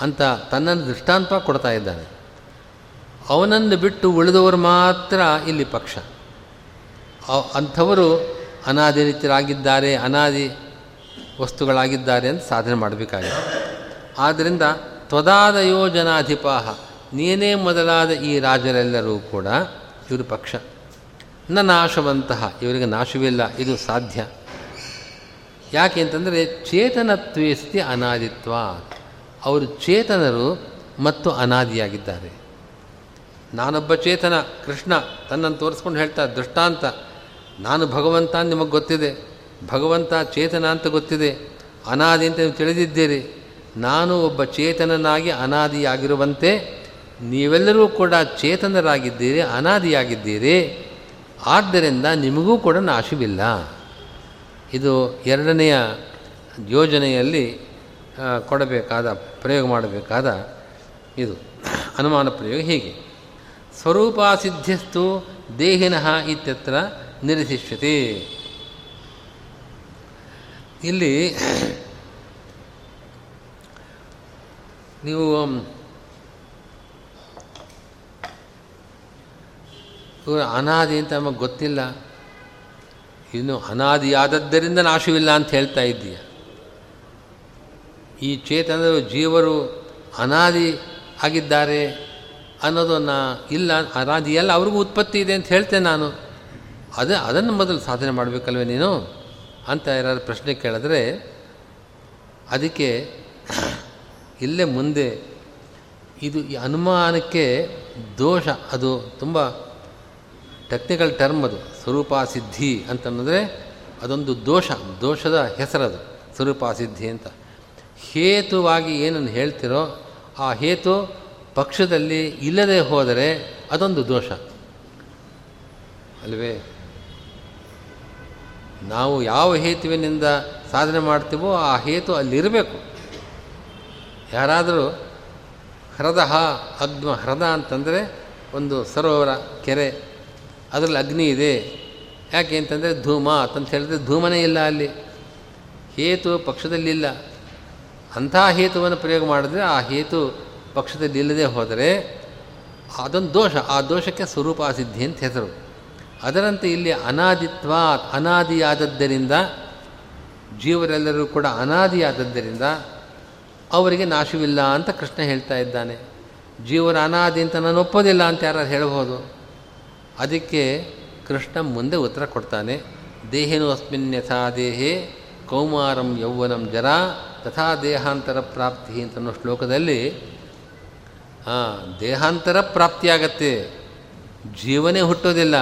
ಅಂತ ತನ್ನನ್ನು ದೃಷ್ಟಾಂತ ಕೊಡ್ತಾ ಇದ್ದಾನೆ. ಅವನನ್ನು ಬಿಟ್ಟು ಉಳಿದವರು ಮಾತ್ರ ಇಲ್ಲಿ ಪಕ್ಷ. ಅಂಥವರು ಅನಾದಿ ರೀತಿಯಾಗಿದ್ದಾರೆ ಅನಾದಿ ವಸ್ತುಗಳಾಗಿದ್ದಾರೆ ಅಂತ ಸಾಧನೆ ಮಾಡಬೇಕಾಗಿದೆ. ಆದ್ದರಿಂದ ತ್ವದಾದ ಯೋಜನಾಧಿಪಾಹ, ನೀನೇ ಮೊದಲಾದ ಈ ರಾಜರೆಲ್ಲರೂ ಕೂಡ ಇವರು ಪಕ್ಷ. ನ ನಾಶವಂತಹ, ಇವರಿಗೆ ನಾಶವಿಲ್ಲ, ಇದು ಸಾಧ್ಯ. ಯಾಕೆ ಅಂತಂದರೆ ಚೇತನತ್ವೇ ಸ್ಥಿತಿ ಅನಾದಿತ್ವ. ಅವರು ಚೇತನರು ಮತ್ತು ಅನಾದಿಯಾಗಿದ್ದಾರೆ. ನಾನೊಬ್ಬ ಚೇತನ, ಕೃಷ್ಣ ತನ್ನನ್ನು ತೋರಿಸ್ಕೊಂಡು ಹೇಳ್ತಾ, ದೃಷ್ಟಾಂತ, ನಾನು ಭಗವಂತ ನಿಮಗೆ ಗೊತ್ತಿದೆ. ಭಗವಂತ ಚೇತನ ಅಂತ ಗೊತ್ತಿದೆ. ಅನಾದಿ ಅಂತ ನೀವು ತಿಳಿದಿದ್ದೀರಿ. ನಾನು ಒಬ್ಬ ಚೇತನನಾಗಿ ಅನಾದಿಯಾಗಿರುವಂತೆ ನೀವೆಲ್ಲರೂ ಕೂಡ ಚೇತನರಾಗಿದ್ದೀರಿ, ಅನಾದಿಯಾಗಿದ್ದೀರಿ. ಆದ್ದರಿಂದ ನಿಮಗೂ ಕೂಡ ನಾಶವಿಲ್ಲ. ಇದು ಎರಡನೆಯ ಯೋಜನೆಯಲ್ಲಿ ಕೊಡಬೇಕಾದ, ಪ್ರಯೋಗ ಮಾಡಬೇಕಾದ ಇದು. ಅನುಮಾನ ಪ್ರಯೋಗ ಹೀಗೆ. ಸ್ವರೂಪಾಸಿದ್ಧಸ್ತು ದೇಹಿನಃ ಇತ್ಯತ್ರ ನಿರಸಿಷ್ಯತೆ ಇಲ್ಲಿ ನೀವು ಅನಾದಿ ಅಂತ ನಮಗೆ ಗೊತ್ತಿಲ್ಲ. ಇನ್ನು ಅನಾದಿಯಾದದ್ದರಿಂದ ನಾಶವಿಲ್ಲ ಅಂತ ಹೇಳ್ತಾ ಇದ್ದೀಯ. ಈ ಚೇತನರು ಜೀವರು ಅನಾದಿ ಆಗಿದ್ದಾರೆ ಅನ್ನೋದನ್ನು ಇಲ್ಲ, ಅನಾದಿ ಎಲ್ಲ ಅವ್ರಿಗೂ ಉತ್ಪತ್ತಿ ಇದೆ ಅಂತ ಹೇಳ್ತೇನೆ ನಾನು. ಅದೇ, ಅದನ್ನು ಮೊದಲು ಸಾಧನೆ ಮಾಡಬೇಕಲ್ವೇ ನೀನು? ಅಂತ ಯಾರು ಪ್ರಶ್ನೆ ಕೇಳಿದ್ರೆ, ಅದಕ್ಕೆ ಇಲ್ಲೇ ಮುಂದೆ ಇದು ಈ ಅನುಮಾನಕ್ಕೆ ದೋಷ, ಅದು ತುಂಬ ಟೆಕ್ನಿಕಲ್ ಟರ್ಮ್ ಅದು. ಸ್ವರೂಪಾಸಿದ್ಧಿ ಅಂತಂದರೆ ಅದೊಂದು ದೋಷ, ದೋಷದ ಹೆಸರದು, ಸ್ವರೂಪಾಸಿದ್ಧಿ ಅಂತ. ಹೇತುವಾಗಿ ಏನನ್ನು ಹೇಳ್ತಿರೋ ಆ ಹೇತು ಪಕ್ಷದಲ್ಲಿ ಇಲ್ಲದೆ ಹೋದರೆ ಅದೊಂದು ದೋಷ. ಅಲ್ವೇ? ನಾವು ಯಾವ ಹೇತುವಿನಿಂದ ಸಾಧನೆ ಮಾಡ್ತೀವೋ ಆ ಹೇತು ಅಲ್ಲಿರಬೇಕು. ಯಾರಾದರೂ ಹ್ರದಹ ಅಗ್ಮ ಹ್ರದ ಅಂತಂದರೆ ಒಂದು ಸರೋವರ ಕೆರೆ ಅದರಲ್ಲಿ ಅಗ್ನಿ ಇದೆ. ಯಾಕೆ ಅಂತಂದರೆ ಧೂಮ ಅಂತ ಹೇಳಿದ್ರೆ ಧೂಮನೇ ಇಲ್ಲ ಅಲ್ಲಿ. ಹೇತು ಪಕ್ಷದಲ್ಲಿಲ್ಲ ಅಂಥ ಹೇತುವನ್ನು ಪ್ರಯೋಗ ಮಾಡಿದ್ರೆ ಆ ಹೇತು ಪಕ್ಷದಲ್ಲಿ ಇಲ್ಲದೆ ಹೋದರೆ ಅದೊಂದು ದೋಷ. ಆ ದೋಷಕ್ಕೆ ಸ್ವರೂಪಾಸಿದ್ಧಿ ಅಂತ ಹೆಸರು. ಅದರಂತೆ ಇಲ್ಲಿ ಅನಾದಿತ್ವ ಅನಾದಿಯಾದದ್ದರಿಂದ, ಜೀವರೆಲ್ಲರೂ ಕೂಡ ಅನಾದಿಯಾದದ್ದರಿಂದ ಅವರಿಗೆ ನಾಶವಿಲ್ಲ ಅಂತ ಕೃಷ್ಣ ಹೇಳ್ತಾ ಇದ್ದಾನೆ. ಜೀವರ ಅನಾದಿ ಅಂತ ನಾನು ಒಪ್ಪೋದಿಲ್ಲ ಅಂತ ಯಾರು ಹೇಳ್ಬೋದು. ಅದಕ್ಕೆ ಕೃಷ್ಣ ಮುಂದೆ ಉತ್ತರ ಕೊಡ್ತಾನೆ, ದೇಹೇನು ಅಸ್ಮಿನ್ ಯಥಾ ದೇಹೇ, ಕೌಮಾರಂ ಯೌವನಂ ಜರ, ತಥಾ ದೇಹಾಂತರ ಪ್ರಾಪ್ತಿ ಅಂತನ್ನೋ ಶ್ಲೋಕದಲ್ಲಿ ಹಾಂ ದೇಹಾಂತರ ಪ್ರಾಪ್ತಿಯಾಗತ್ತೆ. ಜೀವನೇ ಹುಟ್ಟೋದಿಲ್ಲ.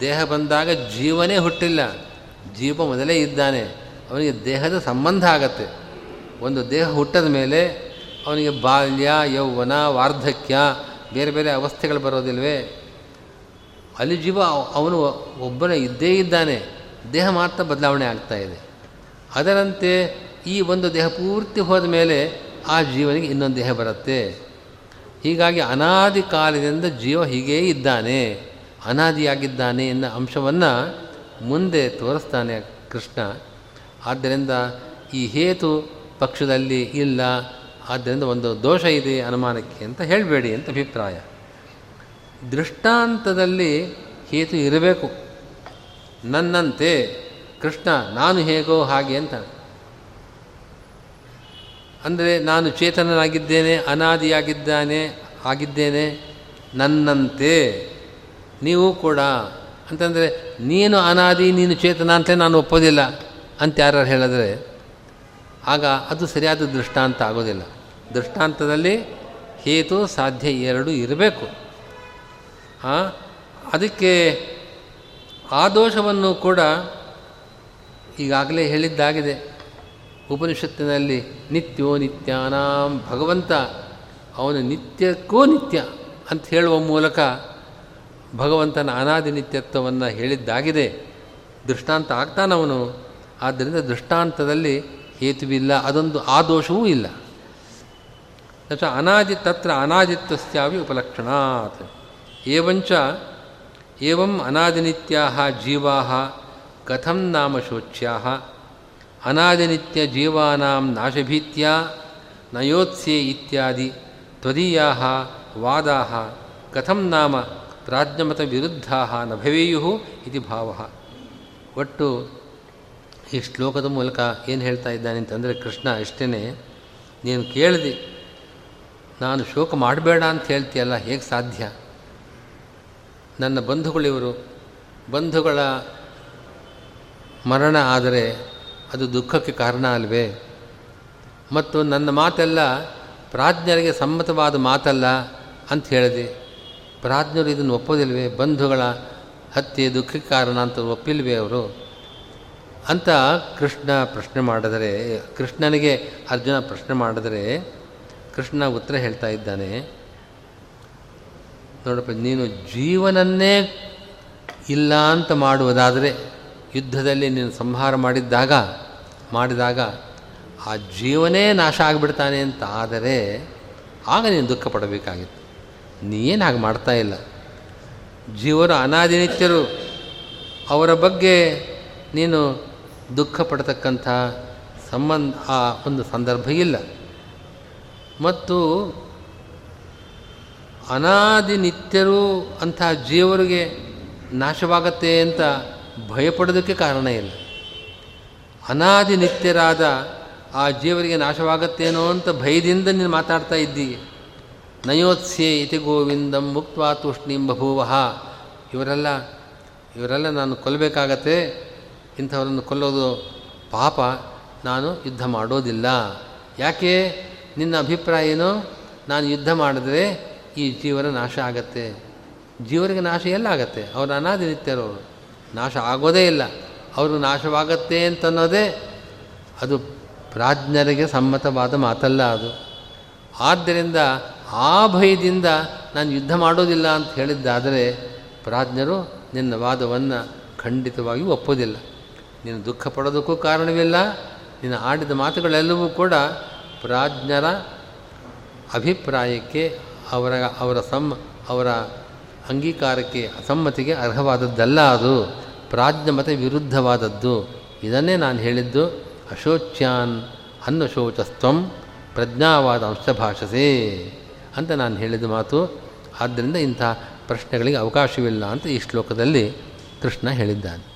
ದೇಹ ಬಂದಾಗ ಜೀವನೇ ಹುಟ್ಟಿಲ್ಲ. ಜೀವ ಮೊದಲೇ ಇದ್ದಾನೆ. ಅವನಿಗೆ ದೇಹದ ಸಂಬಂಧ ಆಗತ್ತೆ. ಒಂದು ದೇಹ ಹುಟ್ಟದ ಮೇಲೆ ಅವನಿಗೆ ಬಾಲ್ಯ, ಯೌವನ, ವಾರ್ಧಕ್ಯ, ಬೇರೆ ಬೇರೆ ಅವಸ್ಥೆಗಳು ಬರೋದಿಲ್ವೇ? ಅಲ್ಲಿ ಜೀವ ಅವನು ಒಬ್ಬನೇ ಇದ್ದೇ ಇದ್ದಾನೆ. ದೇಹ ಮಾತ್ರ ಬದಲಾವಣೆ ಆಗ್ತಾ ಇದೆ. ಅದರಂತೆ ಈ ಒಂದು ದೇಹ ಪೂರ್ತಿ ಹೋದ ಮೇಲೆ ಆ ಜೀವನಿಗೆ ಇನ್ನೊಂದು ದೇಹ ಬರುತ್ತೆ. ಹೀಗಾಗಿ ಅನಾದಿ ಕಾಲದಿಂದ ಜೀವ ಹೀಗೇ ಇದ್ದಾನೆ. ಅನಾದಿಯಾಗಿದ್ದಾನೆ ಎನ್ನ ಅಂಶವನ್ನು ಮುಂದೆ ತೋರಿಸ್ತಾನೆ ಕೃಷ್ಣ. ಆದ್ದರಿಂದ ಈ ಹೇತು ಪಕ್ಷದಲ್ಲಿ ಇಲ್ಲ. ಆದ್ದರಿಂದ ಒಂದು ದೋಷ ಇದೆ ಅನುಮಾನಕ್ಕೆ ಅಂತ ಹೇಳಬೇಡಿ ಅಂತ ಅಭಿಪ್ರಾಯ. ದೃಷ್ಟಾಂತದಲ್ಲಿ ಹೇತು ಇರಬೇಕು. ನನ್ನಂತೆ ಕೃಷ್ಣ, ನಾನು ಹೇಗೋ ಹಾಗೆ ಅಂತ. ಅಂದರೆ ನಾನು ಚೇತನನಾಗಿದ್ದೇನೆ, ಅನಾದಿಯಾಗಿದ್ದಾನೆ, ಆಗಿದ್ದೇನೆ, ನನ್ನಂತೆ ನೀವು ಕೂಡ. ಅಂತಂದರೆ, ನೀನು ಅನಾದಿ, ನೀನು ಚೇತನ ಅಂತಲೇ ನಾನು ಒಪ್ಪೋದಿಲ್ಲ. ಅಂತ ಯಾರು ಹೇಳಿದ್ರೆ, ಆಗ ಅದು ಸರಿಯಾದ ದೃಷ್ಟಾಂತ ಆಗೋದಿಲ್ಲ. ದೃಷ್ಟಾಂತದಲ್ಲಿ ಹೇತು ಸಾಧ್ಯ ಎರಡು ಇರಬೇಕು. ಅದಕ್ಕೆ ಆ ದೋಷವನ್ನು ಕೂಡ ಈಗಾಗಲೇ ಹೇಳಿದ್ದಾಗಿದೆ. ಉಪನಿಷತ್ತಿನಲ್ಲಿ ನಿತ್ಯೋ ನಿತ್ಯಾನಾಂ ಭಗವಂತ, ಅವನು ನಿತ್ಯಕ್ಕೂ ನಿತ್ಯ ಅಂತ ಹೇಳುವ ಮೂಲಕ ಭಗವಂತನ ಅನಾದಿ ನಿತ್ಯತ್ವವನ್ನು ಹೇಳಿದ್ದಾಗಿದೆ. ದೃಷ್ಟಾಂತ ಆಗ್ತಾನವನು ಆದ್ದರಿಂದ ದೃಷ್ಟಾಂತದಲ್ಲಿ ಹೇತುವಿಲ್ಲ, ಅದೊಂದು ಆ ದೋಷವೂ ಇಲ್ಲ. ಅನಾದಿ ತತ್ರ ಅನಾದಿತ್ವಸ್ಯಾವಿ ಉಪಲಕ್ಷಣಾತ್. ಏವಂಚ ಏವಂ ಅನಾದಿನಿತ್ಯಾ ಜೀವಾ ಕಥಂ ನಾಮ ಶೋಚ್ಯಾ ಅನಾದಿನಿತ್ಯ ಜೀವಾನಾಂ ನಾಶಭೀತ್ಯ ನಯೋತ್ಸೆ ಇತ್ಯಾದಿ ತ್ವದೀಯಾ ವಾದಾ ಕಥಂ ನಾಮ ಪ್ರಾಜ್ಞಮತ ವಿರುದ್ಧಾ ನ ಭವೇಯು ಇತಿ ಭಾವ. ಒಟ್ಟು ಈ ಶ್ಲೋಕದ ಮೂಲಕ ಏನು ಹೇಳ್ತಾ ಇದ್ದಾನೆ ಅಂತಂದರೆ, ಕೃಷ್ಣ ಇಷ್ಟೇ ನೀನು ಕೇಳಿದೆ, ನಾನು ಶೋಕ ಮಾಡಬೇಡ ಅಂತ ಹೇಳ್ತೀಯಲ್ಲ, ಹೇಗೆ ಸಾಧ್ಯ? ನನ್ನ ಬಂಧುಗಳಿವರು ಬಂಧುಗಳ ಮರಣ ಆದರೆ ಅದು ದುಃಖಕ್ಕೆ ಕಾರಣ ಅಲ್ವೇ? ಮತ್ತು ನನ್ನ ಮಾತೆಲ್ಲ ಪ್ರಾಜ್ಞರಿಗೆ ಸಮ್ಮತವಾದ ಮಾತಲ್ಲ ಅಂತ ಹೇಳಿದೆ. ಪ್ರಾಜ್ಞರು ಇದನ್ನು ಒಪ್ಪೋದಿಲ್ವೇ? ಬಂಧುಗಳ ಹತ್ಯೆ ದುಃಖಕ್ಕೆ ಕಾರಣ ಅಂತ ಒಪ್ಪಿಲ್ವೇ ಅವರು? ಅಂತ ಕೃಷ್ಣ ಪ್ರಶ್ನೆ ಮಾಡಿದರೆ, ಕೃಷ್ಣನಿಗೆ ಅರ್ಜುನ ಪ್ರಶ್ನೆ ಮಾಡಿದರೆ ಕೃಷ್ಣ ಉತ್ತರ ಹೇಳ್ತಾ ಇದ್ದಾನೆ. ನೋಡಪ್ಪ, ನೀನು ಜೀವನನ್ನೇ ಇಲ್ಲ ಅಂತ ಮಾಡುವುದಾದರೆ, ಯುದ್ಧದಲ್ಲಿ ನೀನು ಸಂಹಾರ ಮಾಡಿದ್ದಾಗ, ಮಾಡಿದಾಗ ಆ ಜೀವನೇ ನಾಶ ಆಗಿಬಿಡ್ತಾನೆ ಅಂತ ಆದರೆ, ಆಗ ನೀನು ದುಃಖ ಪಡಬೇಕಾಗಿತ್ತು. ನೀನು ಹಾಗೆ ಮಾಡ್ತಾ ಇಲ್ಲ. ಜೀವರು ಅನಾದಿನಿತ್ಯರು, ಅವರ ಬಗ್ಗೆ ನೀನು ದುಃಖ ಪಡತಕ್ಕಂಥ ಸಂಬಂಧ, ಆ ಒಂದು ಸಂದರ್ಭ ಇಲ್ಲ. ಮತ್ತು ಅನಾದಿ ನಿತ್ಯರು ಅಂತಹ ಜೀವರಿಗೆ ನಾಶವಾಗತ್ತೆ ಅಂತ ಭಯಪಡೋದಕ್ಕೆ ಕಾರಣ ಇಲ್ಲ. ಅನಾದಿ ನಿತ್ಯರಾದ ಆ ಜೀವರಿಗೆ ನಾಶವಾಗತ್ತೇನೋ ಅಂತ ಭಯದಿಂದ ನೀನು ಮಾತಾಡ್ತಾ ಇದ್ದೀಯ. ನಯೋತ್ಸ್ಯೆ ಇತಿ ಗೋವಿಂದಂ ಮುಕ್ತ್ವಾ ತೂಷ್ಣೀಂ ಬಭೂವಹ ಇವರೆಲ್ಲ ಇವರೆಲ್ಲ ನಾನು ಕೊಲ್ಲಬೇಕಾಗತ್ತೆ. ಇಂಥವರನ್ನು ಕೊಲ್ಲೋದು ಪಾಪ. ನಾನು ಯುದ್ಧ ಮಾಡೋದಿಲ್ಲ. ಯಾಕೆ? ನಿನ್ನ ಅಭಿಪ್ರಾಯ ಏನು? ನಾನು ಯುದ್ಧ ಮಾಡಿದ್ರೆ ಈ ಜೀವನ ನಾಶ ಆಗತ್ತೆ. ಜೀವರಿಗೆ ನಾಶ ಎಲ್ಲ ಆಗತ್ತೆ ಅವರು ಅನಾದಿ ನಿತ್ಯರವರು ನಾಶ ಆಗೋದೇ ಇಲ್ಲ. ಅವರು ನಾಶವಾಗತ್ತೆ ಅಂತನ್ನೋದೇ ಅದು ಪ್ರಾಜ್ಞರಿಗೆ ಸಮ್ಮತವಾದ ಮಾತಲ್ಲ ಅದು. ಆದ್ದರಿಂದ ಆ ಭಯದಿಂದ ನಾನು ಯುದ್ಧ ಮಾಡೋದಿಲ್ಲ ಅಂತ ಹೇಳಿದ್ದಾದರೆ ಪ್ರಾಜ್ಞರು ನಿನ್ನ ವಾದವನ್ನು ಖಂಡಿತವಾಗಿ ಒಪ್ಪೋದಿಲ್ಲ. ನೀನು ದುಃಖ ಪಡೋದಕ್ಕೂ ಕಾರಣವಿಲ್ಲ. ನೀನು ಆಡಿದ ಮಾತುಗಳೆಲ್ಲವೂ ಕೂಡ ಪ್ರಾಜ್ಞರ ಅಭಿಪ್ರಾಯಕ್ಕೆ ಅವರ ಅವರ ಸಮ್, ಅವರ ಅಂಗೀಕಾರಕ್ಕೆ ಅಸಮ್ಮತಿಗೆ ಅರ್ಹವಾದದ್ದಲ್ಲ ಅದು. ಪ್ರಾಜ್ಞಮತೆ ವಿರುದ್ಧವಾದದ್ದು. ಇದನ್ನೇ ನಾನು ಹೇಳಿದ್ದು. ಅಶೋಚ್ಯಾನ್ ಅನ್ನಶೋಚಸ್ತ್ವಂ ಪ್ರಜ್ಞಾವಾದ ಅಂಶಭಾಷಸೆ ಅಂತ ನಾನು ಹೇಳಿದ ಮಾತು. ಆದ್ದರಿಂದ ಇಂಥ ಪ್ರಶ್ನೆಗಳಿಗೆ ಅವಕಾಶವಿಲ್ಲ ಅಂತ ಈ ಶ್ಲೋಕದಲ್ಲಿ ಕೃಷ್ಣ ಹೇಳಿದ್ದಾನೆ.